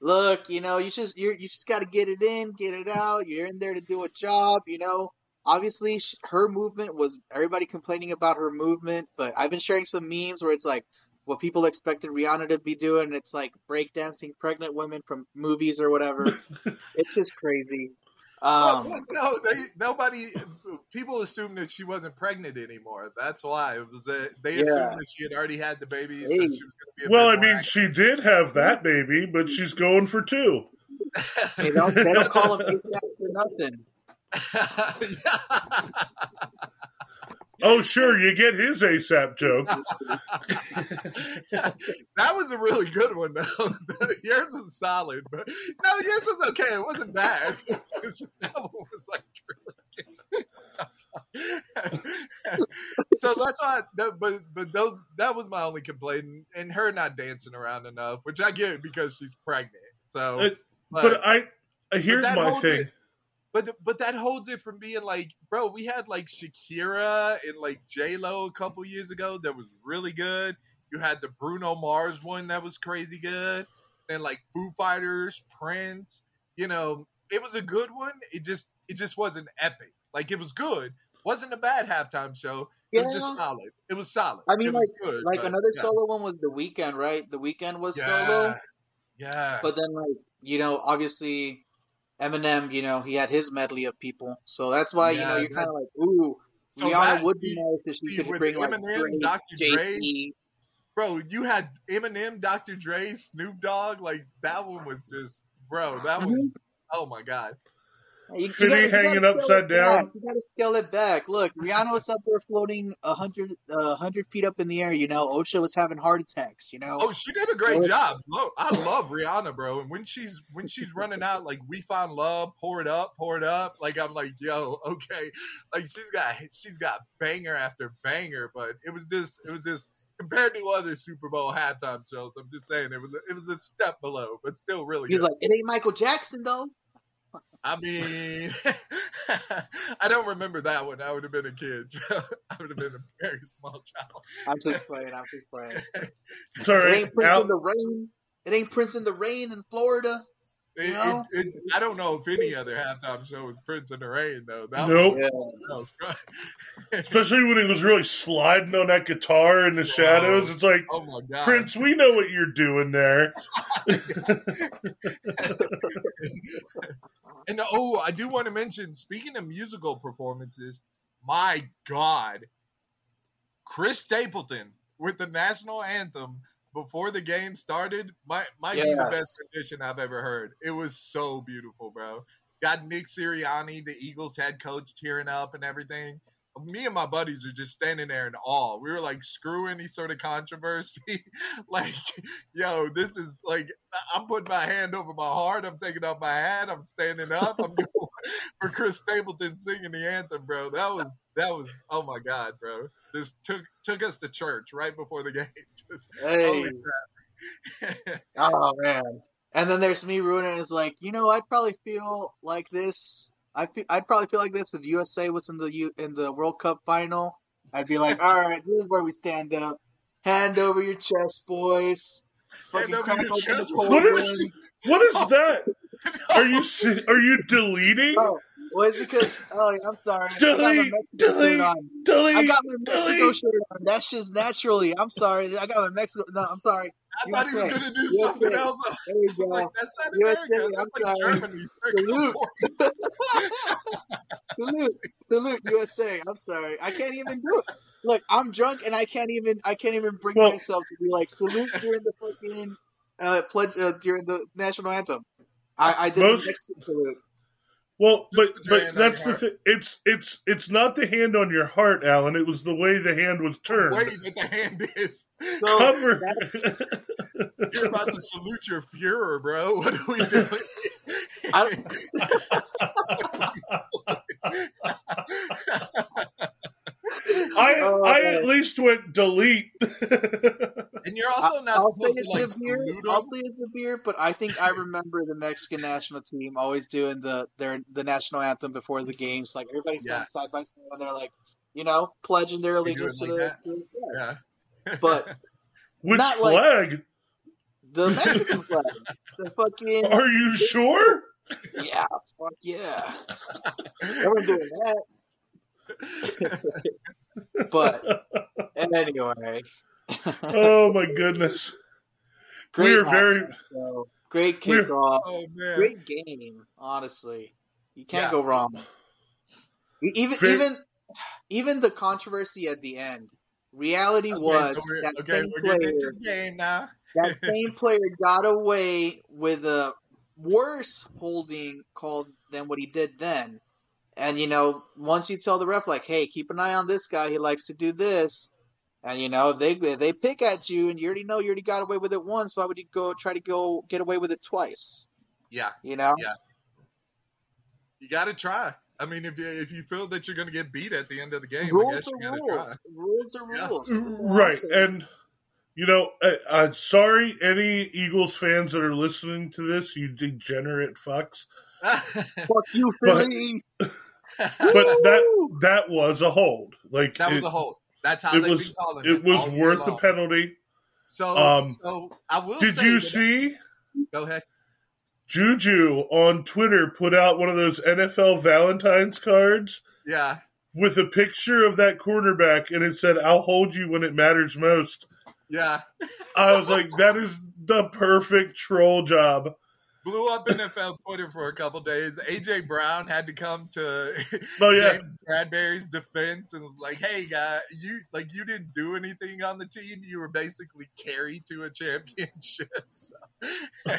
look, you know, you just you you just got to get it in, get it out. You're in there to do a job, you know. Obviously, sh- her movement was everybody complaining about her movement, but I've been sharing some memes where it's like, what people expected Rihanna to be doing. It's like breakdancing pregnant women from movies or whatever. it's just crazy. Um, Well, no, they nobody. People assumed that she wasn't pregnant anymore. That's why it was. A, they Yeah. assumed that she had already had the baby, so Hey. she was going to be. A well, I bit more mean, she did have that baby, but she's going for two. active. they don't they don't call him ASAP for nothing. Oh, sure, you get his ASAP joke. that was a really good one, though. yours was solid, but no, yours was okay. It wasn't bad. It's just, that one was like really so that's why. That, but but those that was my only complaint, and her not dancing around enough, which I get because she's pregnant. So, Uh, But I uh, here's that my thing. it- but but that holds it from being like, bro, we had like Shakira and like J Lo a couple years ago that was really good. You had the Bruno Mars one that was crazy good, and like Foo Fighters, Prince. You know, it was a good one. It just it just wasn't epic. Like it was good. wasn't a bad halftime show. It was just solid. It was solid. I mean, was good, Like but, another yeah. solo one was the Weeknd, right? The Weeknd was Yeah. solo. Yeah. But then, like, you know, obviously, Eminem, you know, he had his medley of people. So that's why, you know, you're kind of like, ooh, So Rihanna would be nice if she could bring, like, Eminem, Drake, Dr. Dre, bro, you had Eminem, Dr. Dre, Snoop Dogg. Like that one was just, bro, that was. Oh my god. You, you City gotta- you hanging gotta scale upside down. You gotta scale it back. Look, Rihanna was up there floating a hundred, uh, hundred feet up in the air. You know, OSHA was having heart attacks. You know, Oh, she did a great Well- job. Lo- I love Rihanna, bro. And when she's when she's running out, like we find love, pour it up, pour it up. Like I'm like, yo, okay. Like she's got she's got banger after banger, but it was just it was just compared to other Super Bowl halftime shows. I'm just saying it was it was a step below, but still really he's good. like, it ain't Michael Jackson though. I mean, I don't remember that one. I would have been a kid. I would have been a very small child. I'm just playing. I'm just playing. It's all It ain't Prince Al- in the rain. It ain't Prince in the rain in Florida. It, No. it, it, I don't know if any other halftime show was Prince in the Rain though. That Nope. Was, that was Especially when he was really sliding on that guitar in the shadows. It's like, oh my god, Prince, we know what you're doing there. And oh, I do want to mention. Speaking of musical performances, my god, Chris Stapleton with the national anthem before the game started might might be the best rendition I've ever heard. It was so beautiful, bro. Got Nick Sirianni, the Eagles head coach, tearing up and everything. Me and my buddies are just standing there in awe. We were like, screw any sort of controversy. like, yo, this is like, I'm putting my hand over my heart. I'm taking off my hat. I'm standing up. I'm doing for Chris Stapleton singing the anthem, bro. That was that was oh my god, bro. This took took us to church right before the game. Just, Hey. holy crap. Oh man. And then there's me ruining it. It's like, you know, I'd probably feel like this. I feel, I'd probably feel like this if USA was in the U, in the World Cup final. I'd be like, all right, this is where we stand up. Hand over your chest, boys. Fucking Hand over your chest, the boys. What cold is- one. What is that? Are you are you deleting? Oh, well, it's because oh, I'm sorry. I got my Delete, Mexico delete. shirt on. I got my Mexico delete. shirt on. That's just naturally. I'm sorry. I got my Mexico. No, I'm sorry. I thought he was gonna do USA. something else. There you I was go. like, that's not USA, America. That's I'm like sorry. Germany. Salute. salute, salute, USA. I'm sorry. I can't even do it. Look, I'm drunk and I can't even. I can't even bring Well- myself to be like salute during the fucking uh, pledge uh, during the national anthem. I, I did Most- the Mexican salute. Well, but Just put but that's the thing. It's it's it's not the hand on your heart, Alan. It was the way the hand was turned. The way turned. that the hand is. So Cover. You're about to salute your Fuhrer, bro. What are we doing? I I Oh, I man. at least went delete. and you're also not I'll say supposed to it's like a beer. I'll say it's a beer, but I think I remember the Mexican national team always doing the their the national anthem before the games. Like everybody stands side by side and they're like, you know, pledging their allegiance to like the, to flag. Yeah. But Which Not like- flag? the Mexican flag, the fucking Are you sure? yeah, fuck yeah, everyone doing that. But anyway, Oh my goodness. Great we are very offense, though. great kickoff. Oh man. Great game, honestly. You can't Yeah. go wrong. Even Fair- even even the controversy at the end. Reality Okay, was so we're, that okay, same we're player into game now. that same player got away with a worse holding call than what he did then. And you know, once you tell the ref like, "Hey, keep an eye on this guy. He likes to do this," and you know they they pick at you, and you already know you already got away with it once. Why would you go try to go get away with it twice? Yeah, You know, Yeah. you got to try. I mean, if you if you feel that you're going to get beat at the end of the game, I rules guess are you rules. try. Rules are Yeah. rules. right. And you know, uh, uh, sorry, any Eagles fans that are listening to this, you degenerate fucks. fuck you, Philly. But that that was a hold. Like that was it, a hold. That's how it they've was- calling it. it was worth the penalty. So, Um, so I will. Did you see? Go ahead. Juju on Twitter put out one of those NFL Valentine's cards Yeah, with a picture of that quarterback, and it said, "I'll hold you when it matters most." yeah. I was like, "That is the perfect troll job." Blew up NFL Twitter for a couple days. AJ Brown had to come to Oh yeah, James Bradberry's defense and was like, "Hey, guy, you like you didn't do anything on the team. You were basically carried to a championship." So.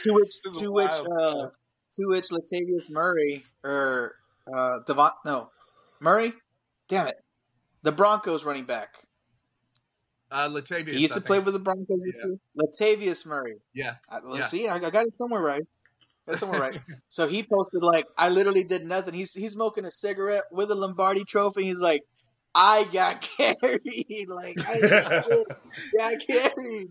To which, This is to which, uh, to which Latavius Murray or uh, Devon, no, Murray, damn it, the Broncos running back. Uh, Latavius, He used to play with the Broncos. Yeah. Latavius Murray. Yeah, I, let's Yeah. see, I, I got it somewhere right. It somewhere right. So he posted like, I literally did nothing. He's he's smoking a cigarette with a Lombardi trophy. He's like, I got carried. Like I got carried.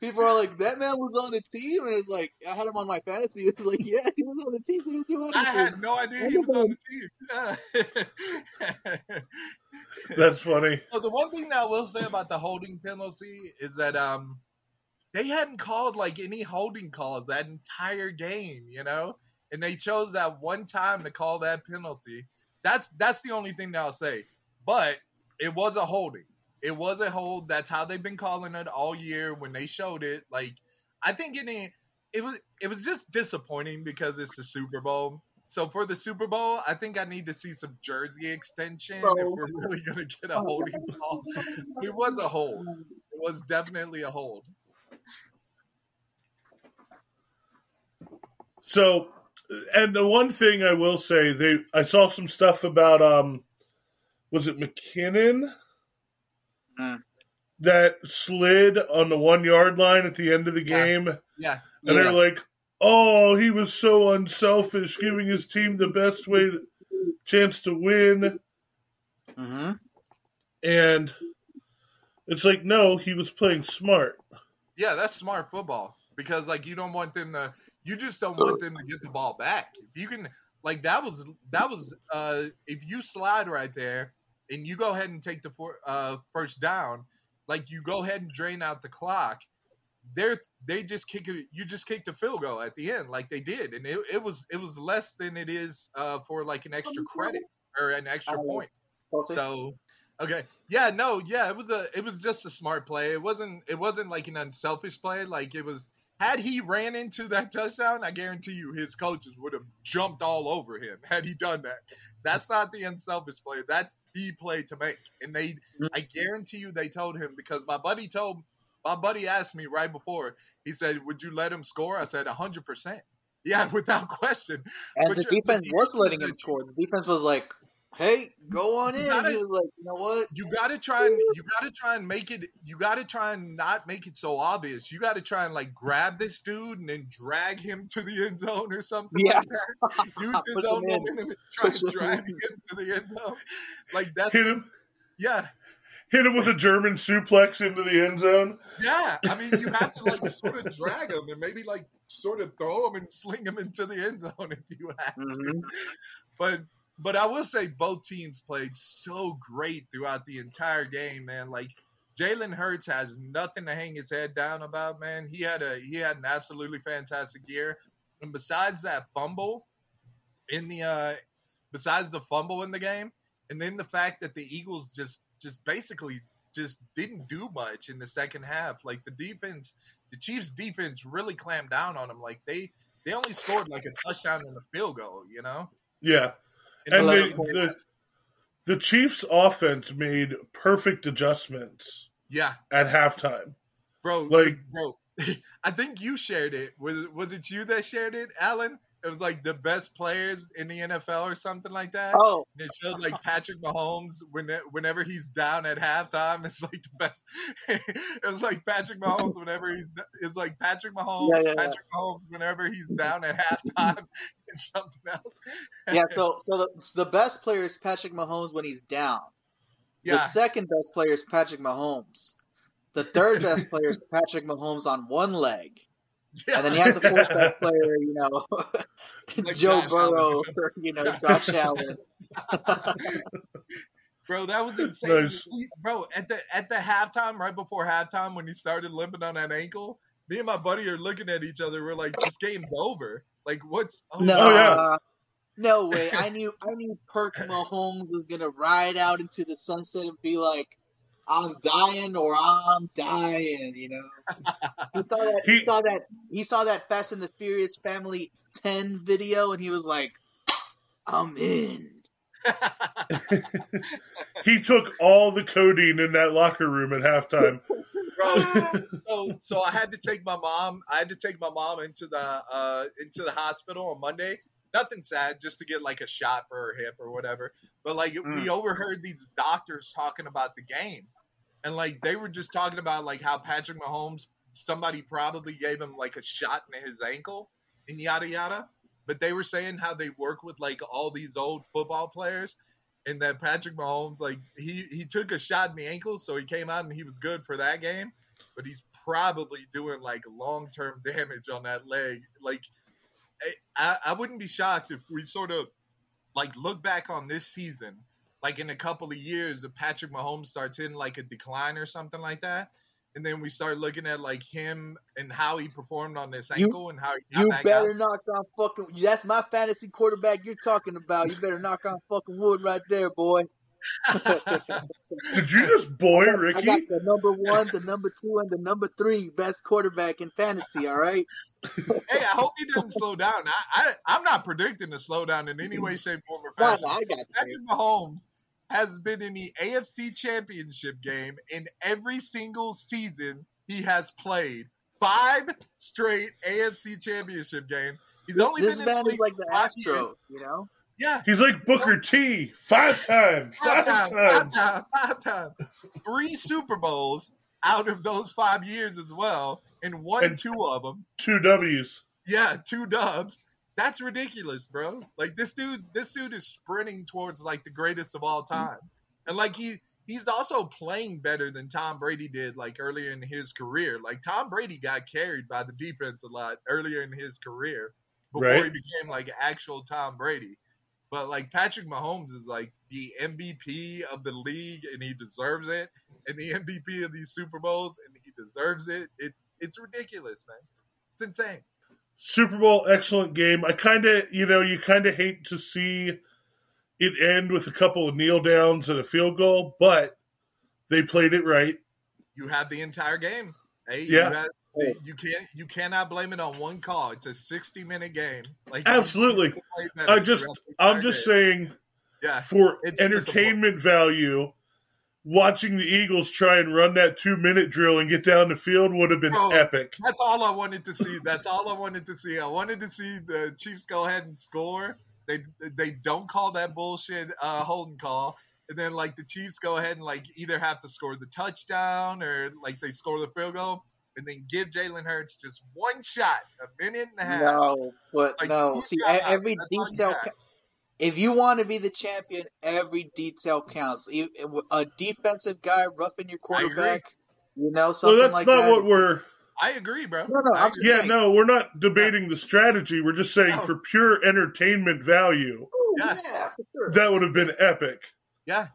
People are like, that man was on the team, and it's like, I had him on my fantasy. It's like, yeah, he was on the team. He didn't do anything. I had no idea he was on the team. That's funny. So the one thing that I will say about the holding penalty is that um they hadn't called like any holding calls that entire game, you know, and they chose that one time to call that penalty. That's that's the only thing that I'll say. But it was a holding. It was a hold. That's how they've been calling it all year. When they showed it, like I think any it was it was just disappointing because it's the Super Bowl. So for the Super Bowl, I think I need to see some jersey extension if we're really gonna get a holding call. It was a hold. It was definitely a hold. So, and the one thing I will say, they I saw some stuff about um, was it McKinnon Mm. that slid on the one yard line at the end of the game? Yeah. game, and Yeah. they're like, "Oh, he was so unselfish, giving his team the best way to, chance to win," Mm-hmm. and it's like, no, he was playing smart. Yeah, that's smart football because like you don't want them to you just don't want them to get the ball back. If you can like that was that was uh if you slide right there and you go ahead and take the for, uh first down, like you go ahead and drain out the clock. They're they just kick it you just kick the field goal at the end like they did and it, it was it was less than it is uh for like an extra credit or an extra Oh, point. So okay. Yeah, no, yeah, it was a it was just a smart play. It wasn't it wasn't like an unselfish play. Like it was had he ran into that touchdown, I guarantee you his coaches would have jumped all over him had he done that. That's not the unselfish play. That's the play to make. And they I guarantee you they told him because my buddy told my buddy asked me right before. He said, "Would you let him score?" I said, "100%." Yeah, without question. and but the you're- defense the was letting him score. The defense was like, "Hey, go on in." gotta- he was like, "You know what? you gotta try and you gotta try and make it you gotta try and not make it so obvious. You gotta try and like grab this dude and then drag him to the end zone or something Yeah. like that. Use his own momentum and try Push and him drag in. him to the end zone. Like that's Hit him, yeah. Hit him with a German suplex into the end zone. Yeah. I mean you have to like sort of drag him and maybe like sort of throw him and sling him into the end zone if you have to. Mhm. But but I will say both teams played so great throughout the entire game, man. Like Jalen Hurts has nothing to hang his head down about, man. He had a he had an absolutely fantastic year. And besides that fumble in the uh besides the fumble in the game, and then the fact that the Eagles just just basically just didn't do much in the second half. Like the defense, the Chiefs defense really clamped down on them. Like they they only scored like a touchdown and a field goal, you know. Yeah, And and they, the the Chiefs' offense made perfect adjustments yeah, at halftime. bro, Like- bro. I think you shared it. Was was it you that shared it, Alan? It was like the best players in the NFL or something like that. Oh, And it showed like Patrick Mahomes when whenever he's down at halftime, it's like the best. it was like Patrick Mahomes whenever he's it's like Patrick Mahomes, Yeah, yeah, yeah. Patrick Mahomes whenever he's down at halftime and something else. yeah. So, so the, so the best player is Patrick Mahomes when he's down. yeah, The second best player is Patrick Mahomes. The third best player is Patrick Mahomes on one leg. Yeah. And then you have the fourth best player, you know, Like Joe Josh Burrow, or, you know, Josh Allen. bro, that was insane. Nice. Bro, at the at the halftime, right before halftime, when he started limping on that ankle, me and my buddy are looking at each other. We're like, "This game's over." Like, what's? Oh, No, Oh, yeah. no way. I knew I knew Perk Mahomes was gonna ride out into the sunset and be like, "I'm dying" or "I'm dying." You know, he saw that. He, He- saw that. He saw that Fast and the Furious Family Ten video, and he was like, "I'm in." He took all the codeine in that locker room at halftime. bro. so, so I had to take my mom. I had to take my mom into the uh, into the hospital on Monday. Nothing sad, just to get like a shot for her hip or whatever. But like we overheard these doctors talking about the game, and like they were just talking about like how Patrick Mahomes, somebody probably gave him like a shot in his ankle, and yada yada. But they were saying how they work with like all these old football players, and that Patrick Mahomes like he he took a shot in the ankle, so he came out and he was good for that game. But he's probably doing like long term damage on that leg. Like I, I wouldn't be shocked if we sort of like look back on this season, like in a couple of years, if Patrick Mahomes starts in like a decline or something like that. And then we start looking at like him and how he performed on this You- ankle and how he got You better out. knock on fucking. That's my fantasy quarterback you're talking about. You better knock on fucking wood right there, boy. Did you just boy Ricky? I got Ricky? the number one, the number two, and the number three best quarterback in fantasy. All right. hey, I hope he doesn't slow down. I, I I'm not predicting a slowdown in any way, shape, form, or No, fashion. no, I got. Patrick Mahomes has been in the AFC Championship game in every single season he has played. Five straight AFC Championship games. He's only This been in man the is like the for five years. Astros, you know. Yeah, He's like Booker T. Five times. five Five times, five times. times, five times. Three Super Bowls out of those five years as well, and one And- two of them. Two W's. Yeah, two dubs. That's ridiculous, bro. Like this dude, this dude is sprinting towards like the greatest of all mm-hmm. time, and like he he's also playing better than Tom Brady did like earlier in his career. Like Tom Brady got carried by the defense a lot earlier in his career before Right. he became like actual Tom Brady. But like Patrick Mahomes is like the MVP of the league, and he deserves it, and the MVP of these Super Bowls, and he deserves it. It's it's ridiculous, man. It's insane. Super Bowl, excellent game. I kind of, you know, you kind of hate to see it end with a couple of kneel downs and a field goal, but they played it right. you had the entire game. Hey, Yeah. you, have, you can't you cannot blame it on one call. It's a sixty minute game. Like Absolutely. you play better I just, I'm just saying, yeah. for entertainment value, watching the Eagles try and run that two minute drill and get down the field would have been Bro, epic. That's all I wanted to see. That's all I wanted to see. I wanted to see the Chiefs go ahead and score. They they don't call that bullshit uh, holding call, and then like the Chiefs go ahead and like either have to score the touchdown or like they score the field goal, and then give Jalen Hurts just one shot, a minute and a half. No, but Like, no. See, got every That's all you detail. ca- If you want to be the champion, every detail counts. A defensive guy roughing your quarterback, you know, something Well, something that's like not that. what we're. I agree, bro. No, no, I I'm agree. Yeah, saying. no, we're not debating the strategy. We're just saying No. for pure entertainment value, Ooh, Yes. Yeah, for sure. that would have been epic. Yeah.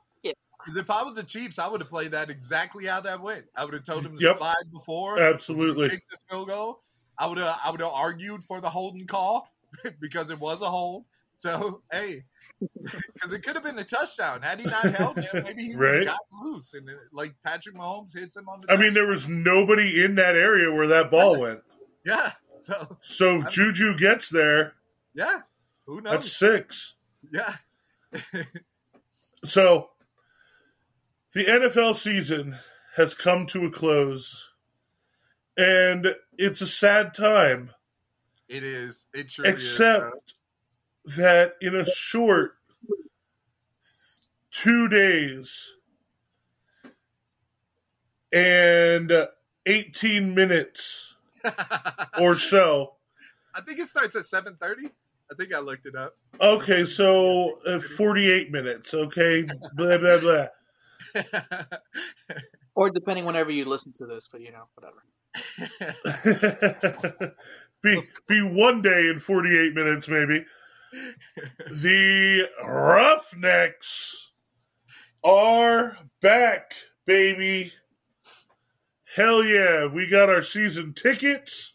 Because if I was the Chiefs, I would have played that exactly how that went. I would have told him to Yep. slide before, Absolutely. kick the field goal. I would have I would have argued for the holding call because it was a hold. So hey, because it could have been a touchdown had he not held him. Maybe he Right. gotten loose, and like Patrick Mahomes hits him on the. I mean, there was nobody in that area where that ball went. yeah. So So if Juju gets there, yeah, who knows? that's six. yeah. So the NFL season has come to a close, and it's a sad time. It is. It sure is. except bro. that in a short two days and 18 minutes or so I think it starts at seven thirty. I think I looked it up. okay so uh, 48 minutes okay blah blah blah Or depending whenever you listen to this, but you know, whatever. be be one day in 48 minutes maybe the roughnecks are back baby hell yeah we got our season tickets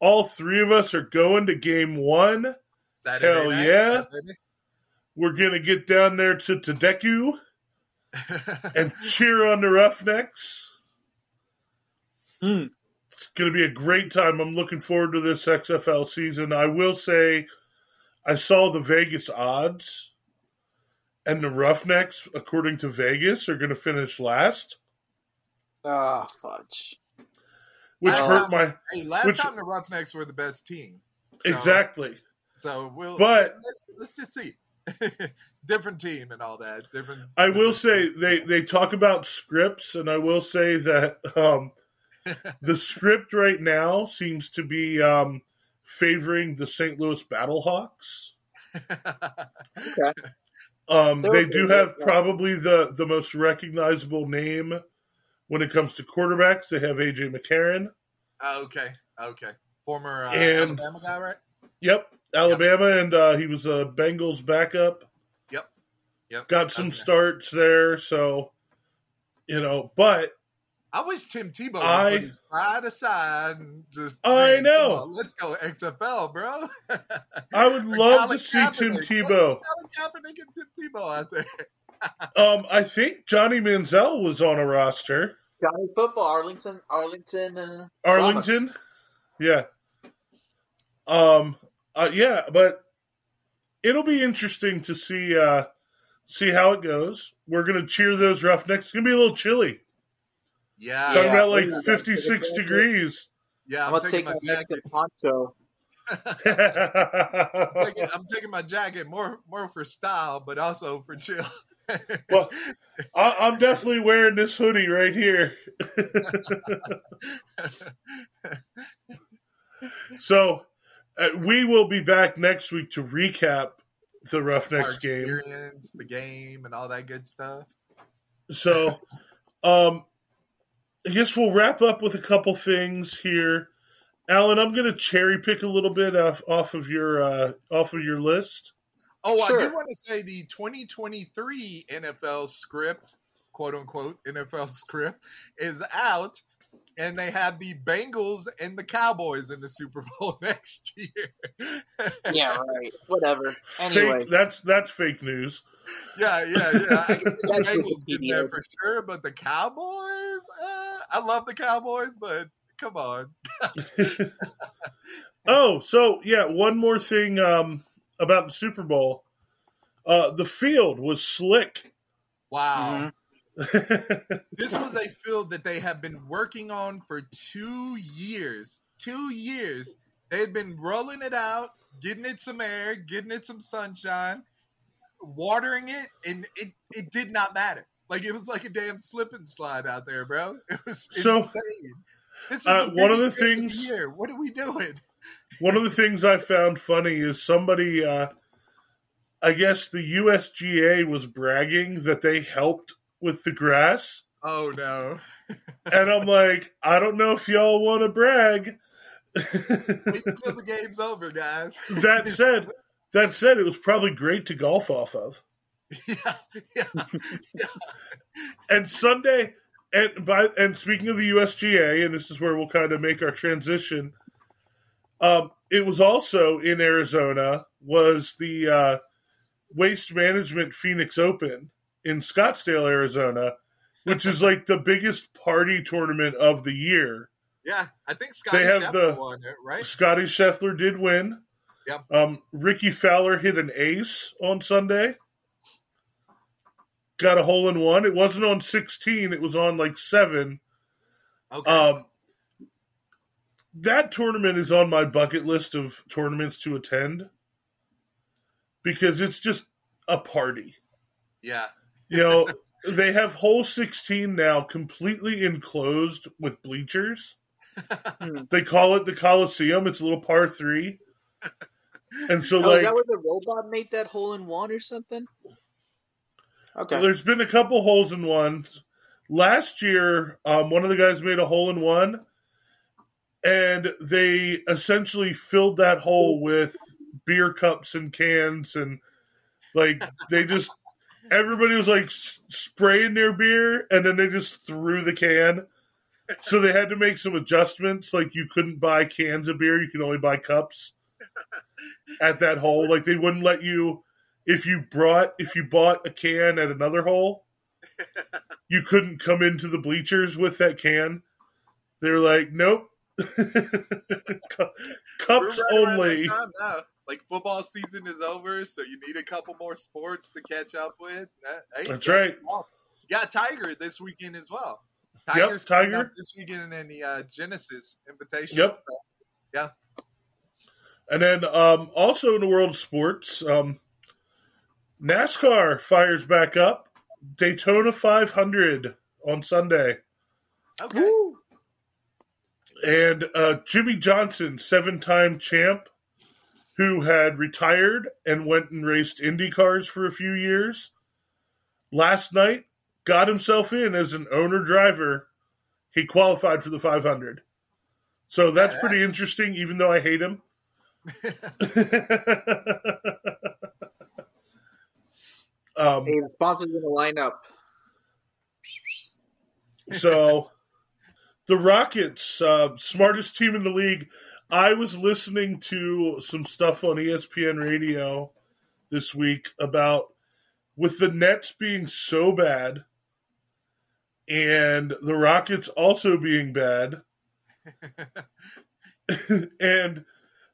all three of us are going to game one Saturday Hell night, yeah. Saturday. we're gonna get down there to TDECU and cheer on the roughnecks Hmm. It's going to be a great time. I'm looking forward to this XFL season. I will say, I saw the Vegas odds, and the Roughnecks, according to Vegas, are going to finish last, Ah, fudge. which Wow. hurt my hey, last Which- time the Roughnecks were the best team. So- exactly. So we'll. But- let's, let's just see. Different team and all that. Different. I will say they they talk about scripts, and I will say that um, the script right now seems to be um, favoring the St. Louis Battlehawks. okay. Um, They're they do yeah. have probably the, the most recognizable name when it comes to quarterbacks. They have AJ McCarron. Oh, okay. Okay. Former uh, And- Alabama guy, right? Yep, Alabama, and uh, he was a Bengals backup. Yep. Yep. Got some Okay. starts there, so you know. But I wish Tim Tebow would I- put his pride aside and just. I man, know. on, let's go XFL, bro. I would love Colin to see Tim Tebow. Colin Kaepernick and Tim Tebow out there. Um, I think Johnny Manziel was on a roster. Johnny Football, Arlington, Arlington, uh, Arlington, yeah. Um, uh, yeah, but it'll be interesting to see uh, see how it goes. We're gonna cheer those Roughnecks. It's gonna be a little chilly. Yeah. Talking Yeah. about like Yeah. fifty six degrees. Yeah. I'm, I'm, gonna take my my Mexican jacket. poncho. I'm taking, I'm taking my jacket more more for style, but also for chill. well, I, I'm definitely wearing this hoodie right here. so we will be back next week to recap the Roughnecks game. experience, the game, and all that good stuff. So, um, I guess we'll wrap up with a couple things here. Alan, I'm going to cherry pick a little bit off, off of your uh, off of your list. Oh, I do want to say the 2023 NFL script, quote unquote NFL script, is out, and they have the Bengals and the Cowboys in the Super Bowl next year. Yeah, right. Whatever. Anyway, Fake. That's that's fake news. yeah, yeah, yeah. I can the That's Bengals in there for sure, but the Cowboys, uh, I love the Cowboys, but come on. Oh, so yeah, one more thing um, about the Super Bowl. Uh, the field was slick. Wow. Mhm. This was a field that they have been working on for two years. Two years. They had been rolling it out, getting it some air, getting it some sunshine, watering it, and it, it did not matter. Like it was like a damn slip and slide out there, bro. It was So, insane. This is uh, one of the things- year. What are we doing? One of the things I found funny is somebody, uh, I guess the USGA was bragging that they helped with the grass. Oh no. And I'm like, I don't know if y'all want to brag. Wait until the game's over, guys. that said, that said, it was probably great to golf off of. yeah, yeah. And Sunday, and by and speaking of the USGA, and this is where we'll kind of make our transition. Um, it was also in Arizona was the uh, Waste Management Phoenix Open in Scottsdale, Arizona, which is like the biggest party tournament of the year. Yeah, I think Scottie They have Scheffler the- won it, right? Scottie Scheffler did win. Yep. Um, Rickie Fowler hit an ace on Sunday. Got a hole in one. It wasn't on 16, it was on like seven. Okay. Um, that tournament is on my bucket list of tournaments to attend because it's just a party. yeah. You know, they have hole 16 now completely enclosed with bleachers. They call it the Coliseum. It's a little par three. And so, Oh, like, is that where the robot made that hole in one or something? Okay. there's been a couple holes in ones. Last year, um, one of the guys made a hole in one, and they essentially filled that hole with beer cups and cans, and like they just everybody was like spraying their beer, and then they just threw the can. So they had to make some adjustments. Like you couldn't buy cans of beer; you could only buy cups at that hole. Like they wouldn't let you if you brought if you bought a can at another hole, you couldn't come into the bleachers with that can. They're like, nope. Cups only. That time now. Like football season is over, so you need a couple more sports to catch up with. That- hey, That's right. awesome. You got Tiger this weekend as well. Yep, Tiger's coming Tiger. this weekend in the uh, Genesis invitation. Yep. So, And then um, also in the world of sports, um, NASCAR fires back up. Daytona 500 on Sunday. okay. And uh, Jimmie Johnson, seven time champ, who had retired and went and raced Indy cars for a few years, last night got himself in as an owner driver. He qualified for the 500. So that's pretty interesting, even though I hate him. um, Hey, the sponsors in the lineup. so the Rockets, uh, smartest team in the league. I was listening to some stuff on ESPN radio this week about with the Nets being so bad and the Rockets also being bad and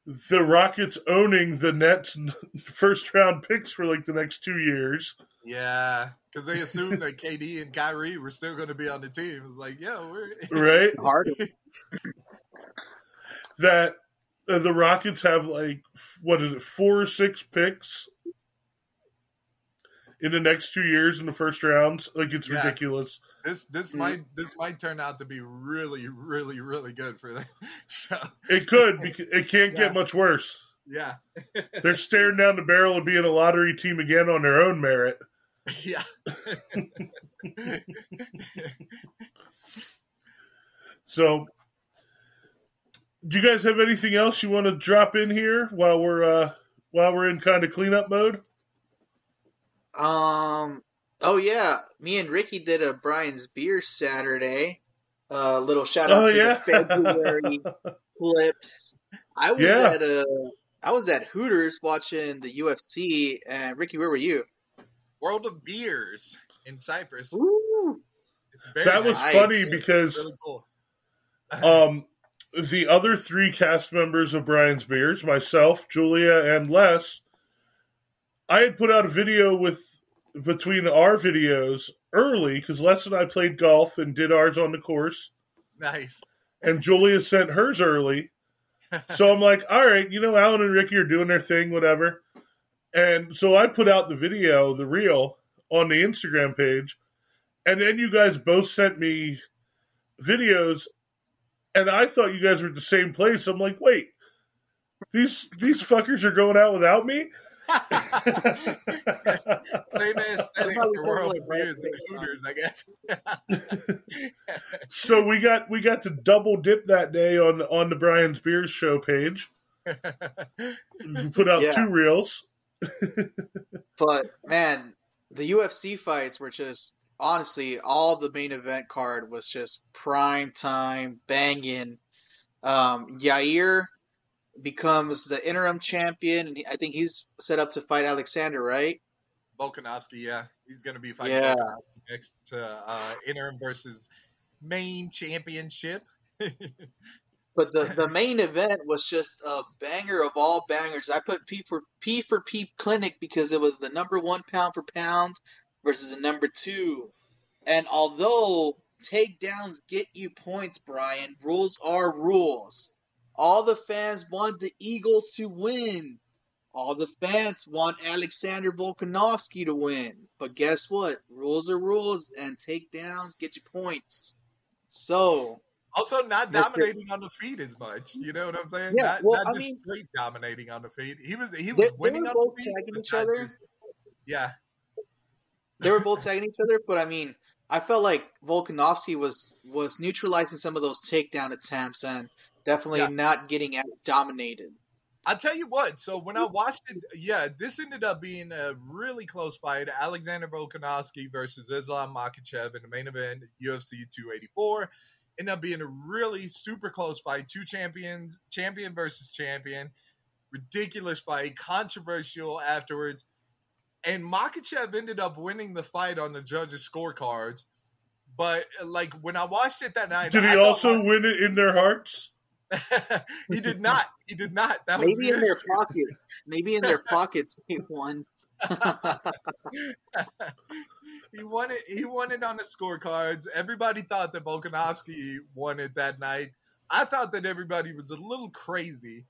the Rockets owning the Nets first round picks for like the next 2 years. Yeah, because they assumed that KD and Kyrie were still going to be on the team. It's like, yeah, we're Right? Hard. that uh, the Rockets have like what is it, four or six picks in the next two years in the first round? Like it's Yeah. ridiculous. This this Mhm. might this might turn out to be really really really good for them. So, It could. Because it can't Yeah. get much worse. yeah, They're staring down the barrel of being a lottery team again on their own merit. yeah. So, do you guys have anything else you want to drop in here while we're uh, while we're in kind of cleanup mode? Um. Oh yeah, me and Ricky did a Brian's beer Saturday. A uh, little shout out Oh to yeah, the February clips. I was Yeah. at uh, I was at Hooters watching the UFC, and Ricky, where were you? World of Beers in Cypress. Ooh. Very that was nice. funny because really cool. um, the other three cast members of Brian's Beers, myself, Julia, and Les, I had put out a video with between our videos early because Les and I played golf and did ours on the course, Nice. and Julia sent hers early. So I'm like, all right, you know, Alan and Ricky are doing their thing, whatever. And so I put out the video, the reel, on the Instagram page, and then you guys both sent me videos, and I thought you guys were at the same place. I'm like, wait, these these fuckers are going out without me. Same aesthetic Somehow we for World like Beers and Pitt. Hooters, I guess. so we got we got to double dip that day on on the Brian's Beers show page. We put out Yeah. two reels. But man, the UFC fights were just honestly all the main event card was just prime time banging. Um, Yair becomes the interim champion, and I think he's set up to fight Alexander, right? Volkanovski, yeah, he's going to be fighting Yeah. Next to uh, interim versus main championship. But the, the main event was just a banger of all bangers. I put P for P for P Clinic because it was the number one pound for pound versus the number two. And although takedowns get you points, Brian, rules are rules. All the fans want the Eagles to win. All the fans want Alexander Volkanovski to win. But guess what? Rules are rules, and takedowns get you points. So, Also, not Mr. dominating on the feet as much. You know what I'm saying? Yeah, not, well, not I just mean- straight dominating on the feet. He was he was they winning were on the feet. tagging each other. just- yeah, they were both tagging each other, but I mean, I felt like Volkanovski was was neutralizing some of those takedown attempts and definitely Yeah. not getting as dominated. I'll tell you what. So when I watched it, yeah, this ended up being a really close fight. Alexander Volkanovski versus Islam Makhachev in the main event, UFC 284. Ended up being a really super close fight. Two champions, champion versus champion. Ridiculous fight, controversial afterwards. And Makhachev ended up winning the fight on the judges' scorecards. But like when I watched it that night, Did I he thought also win it in their hearts? he did not. He did not. That was Maybe the in their issue. pockets. Maybe in their pockets he won. he won it. He won it on the scorecards. Everybody thought that Volkanovski won it that night. I thought that everybody was a little crazy.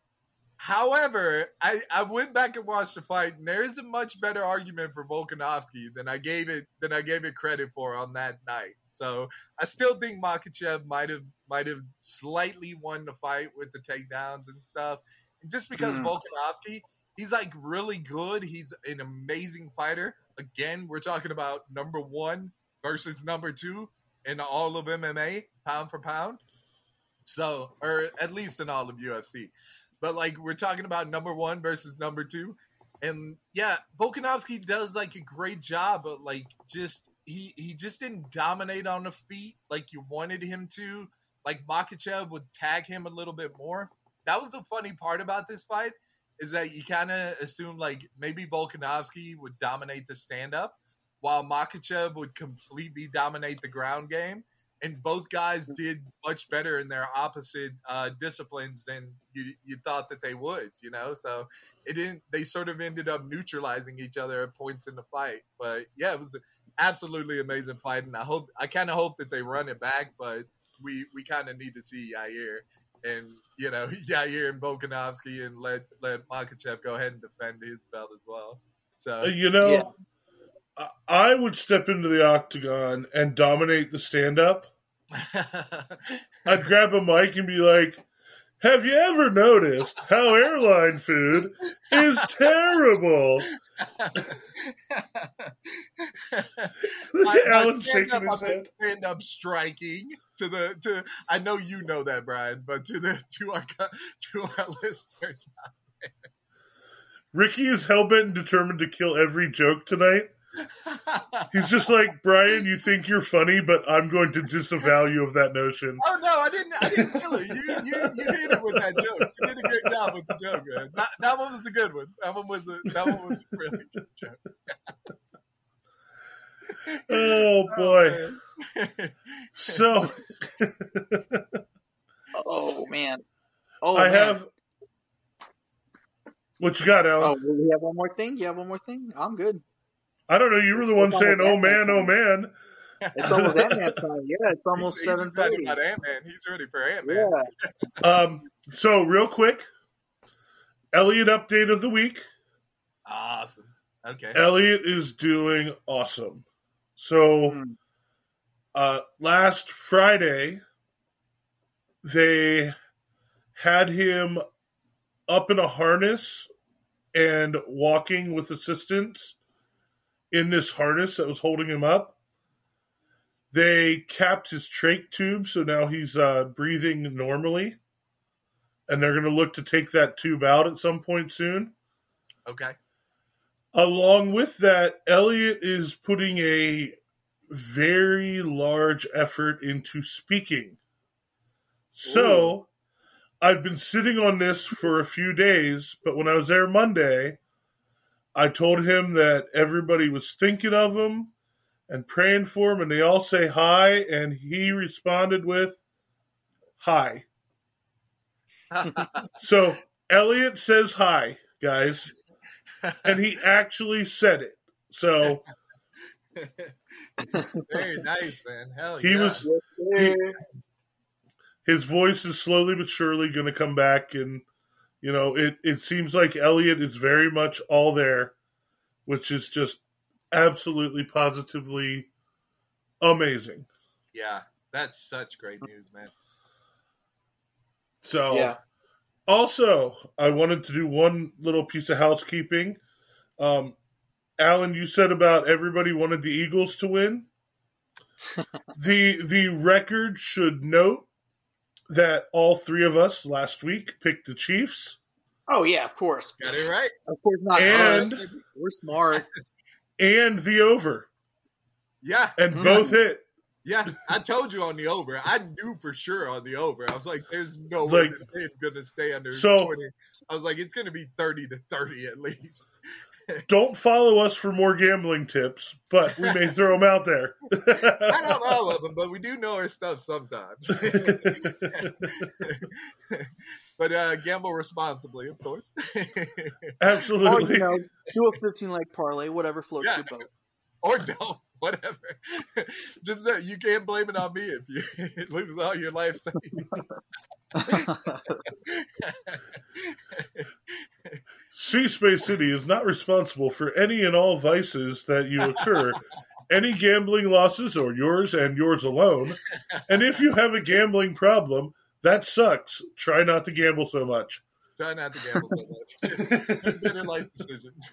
However, I, I went back and watched the fight, and there is a much better argument for Volkanovski than I gave it than I gave it credit for on that night. So I still think Makhachev might have might have slightly won the fight with the takedowns and stuff. And just because Hmm. Volkanovski, he's like really good. He's an amazing fighter. Again, we're talking about number one versus number two in all of MMA, pound for pound. So, or at least in all of UFC. But like we're talking about number one versus number two. And yeah, Volkanovski does like a great job, but like just he he just didn't dominate on the feet like you wanted him to. Like Makhachev would tag him a little bit more. That was the funny part about this fight is that you kind of assume like maybe Volkanovski would dominate the stand up while Makhachev would completely dominate the ground game. And both guys did much better in their opposite uh, disciplines than you, you thought that they would, you know? So it didn't, they sort of ended up neutralizing each other at points in the fight. But yeah, it was an absolutely amazing fight. And I hope, I kind of hope that they run it back, but we, we kind of need to see Yair and, you know, Yair and Volkanovski and let, let Makhachev go ahead and defend his belt as well. So You know, Yeah. I- would step into the octagon and dominate the stand up. I'd grab a mic and be like, Have you ever noticed how airline food is terrible? Alan stand up, I stand up striking to the to. I know you know that, Brian, but to the to our to our listeners, Ricky is hell bent and determined to kill every joke tonight. He's just like, Brian, you think you're funny, but I'm going to disavow you of that notion. oh no, I didn't. I didn't kill it. You you you hit it with that joke. You did a great job with the joke, man. That, that one was a good one. That one was a that one was a really good joke. Oh boy. Oh, man. So Oh man. Oh I man. have what you got, Oh, Alan? will we have one more thing? You have one more thing? I'm good. I don't know. You were the one saying, "Oh Ant-Man oh man." It's almost Ant Man time. Yeah, it's almost He's- he's seven ready thirty. about Ant Man. He's ready for Ant Man. Yeah. Um, so real quick, Elliot update of the week. Awesome. Okay. Elliot is doing awesome. So, Hmm. uh, last Friday, they had him up in a harness and walking with assistance in this harness that was holding him up. They capped his trach tube, so now he's uh, breathing normally. And they're going to look to take that tube out at some point soon. Okay. Along with that, Elliot is putting a very large effort into speaking. So, I've been sitting on this for a few days, but when I was there Monday, I told him that everybody was thinking of him and praying for him, and they all say hi, and he responded with hi. so Elliot says hi, guys, and he actually said it. So Very nice, man. Hell he yeah. was sir. his voice is slowly but surely going to come back and you know it it seems like Elliot is very much all there which is just absolutely positively amazing Yeah, that's such great news, man. so Yeah. also i wanted to do one little piece of housekeeping um alan you said about everybody wanted the eagles to win the the record should note that all three of us last week picked the chiefs Oh yeah, of course. Got it right. Of course not And- us. We're smart. and the over Yeah, and mm-hmm. both hit yeah. I told you on the over. I knew for sure on the over. I was like, "There's no way Like- this game's gonna stay under So- 20." I was like, "It's gonna be 30 to 30 at least." Don't follow us for more gambling tips but we may throw them out there I don't know all of them, but we do know our stuff sometimes. but uh, gamble responsibly, of course. absolutely Or, you know, do a 15 leg parlay, whatever floats Yeah. your boat. or don't, whatever. Just you can't blame it on me if you lose all your life savings. Sea Space City is not responsible for any and all vices that you occur, any gambling losses or yours and yours alone. And if you have a gambling problem, that sucks. Try not to gamble so much. Try not to gamble so much. Better life decisions.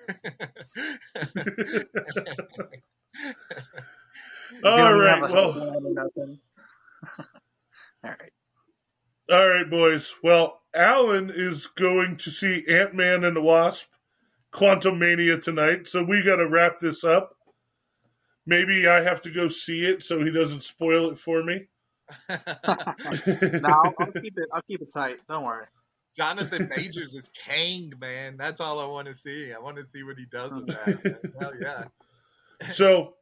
All You don't right, have a well, headline or nothing. All right. all right, boys. Well, Alan is going to see Ant Man and the Wasp, Quantumania tonight, so we got to wrap this up. Maybe I have to go see it so he doesn't spoil it for me. No, I'll, I'll keep it. I'll keep it tight. Don't worry. Jonathan Majors is Kang, man. That's all I want to see. I want to see what he does with that. Hell yeah. So,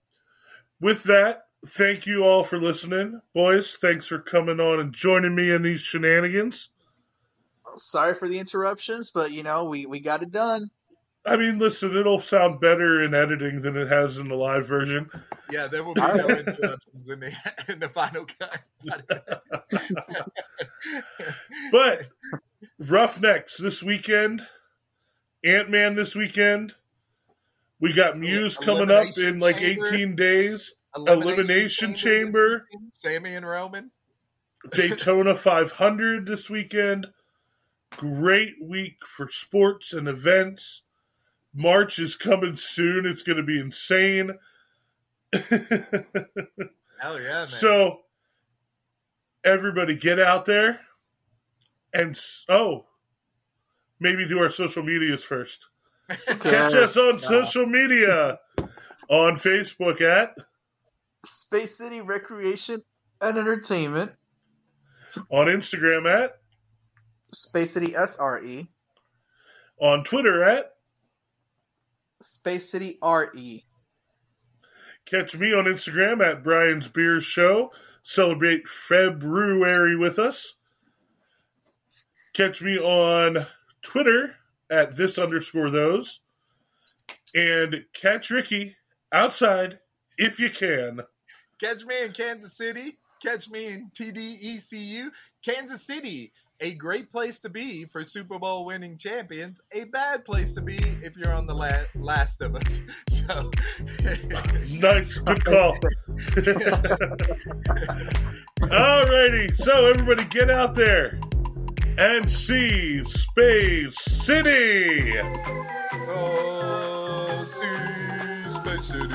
with that, thank you all for listening. Boys, thanks for coming on and joining me in these shenanigans. Sorry for the interruptions, but you know we we got it done. I mean, listen, it'll sound better in editing than it has in the live version. Yeah, there will be no interruptions in the in the final cut. But, Roughnecks this weekend, Ant Man this weekend. We got Muse coming up in like Chamber. 18 days. Elimination this Chamber. weekend, Sami and Roman. Daytona 500 this weekend. Great week for sports and events. March is coming soon. It's going to be insane. Hell yeah, man. so, everybody get out there and, oh, maybe do our social medias first. Catch us on social media on Facebook at, Space City Recreation and Entertainment. on Instagram at, Space City SRE. on Twitter at, Space City RE. Catch me on Instagram at Brian's Beer Show. Celebrate February with us. Catch me on Twitter at this underscore those. And catch Ricky outside if you can. Catch me in Kansas City. Catch me in TDECU. Kansas City, a great place to be for Super Bowl winning champions. A bad place to be if you're on the la- last of us. So, Nice, good call. Alrighty, so everybody get out there and see Space City. Oh, C Space City.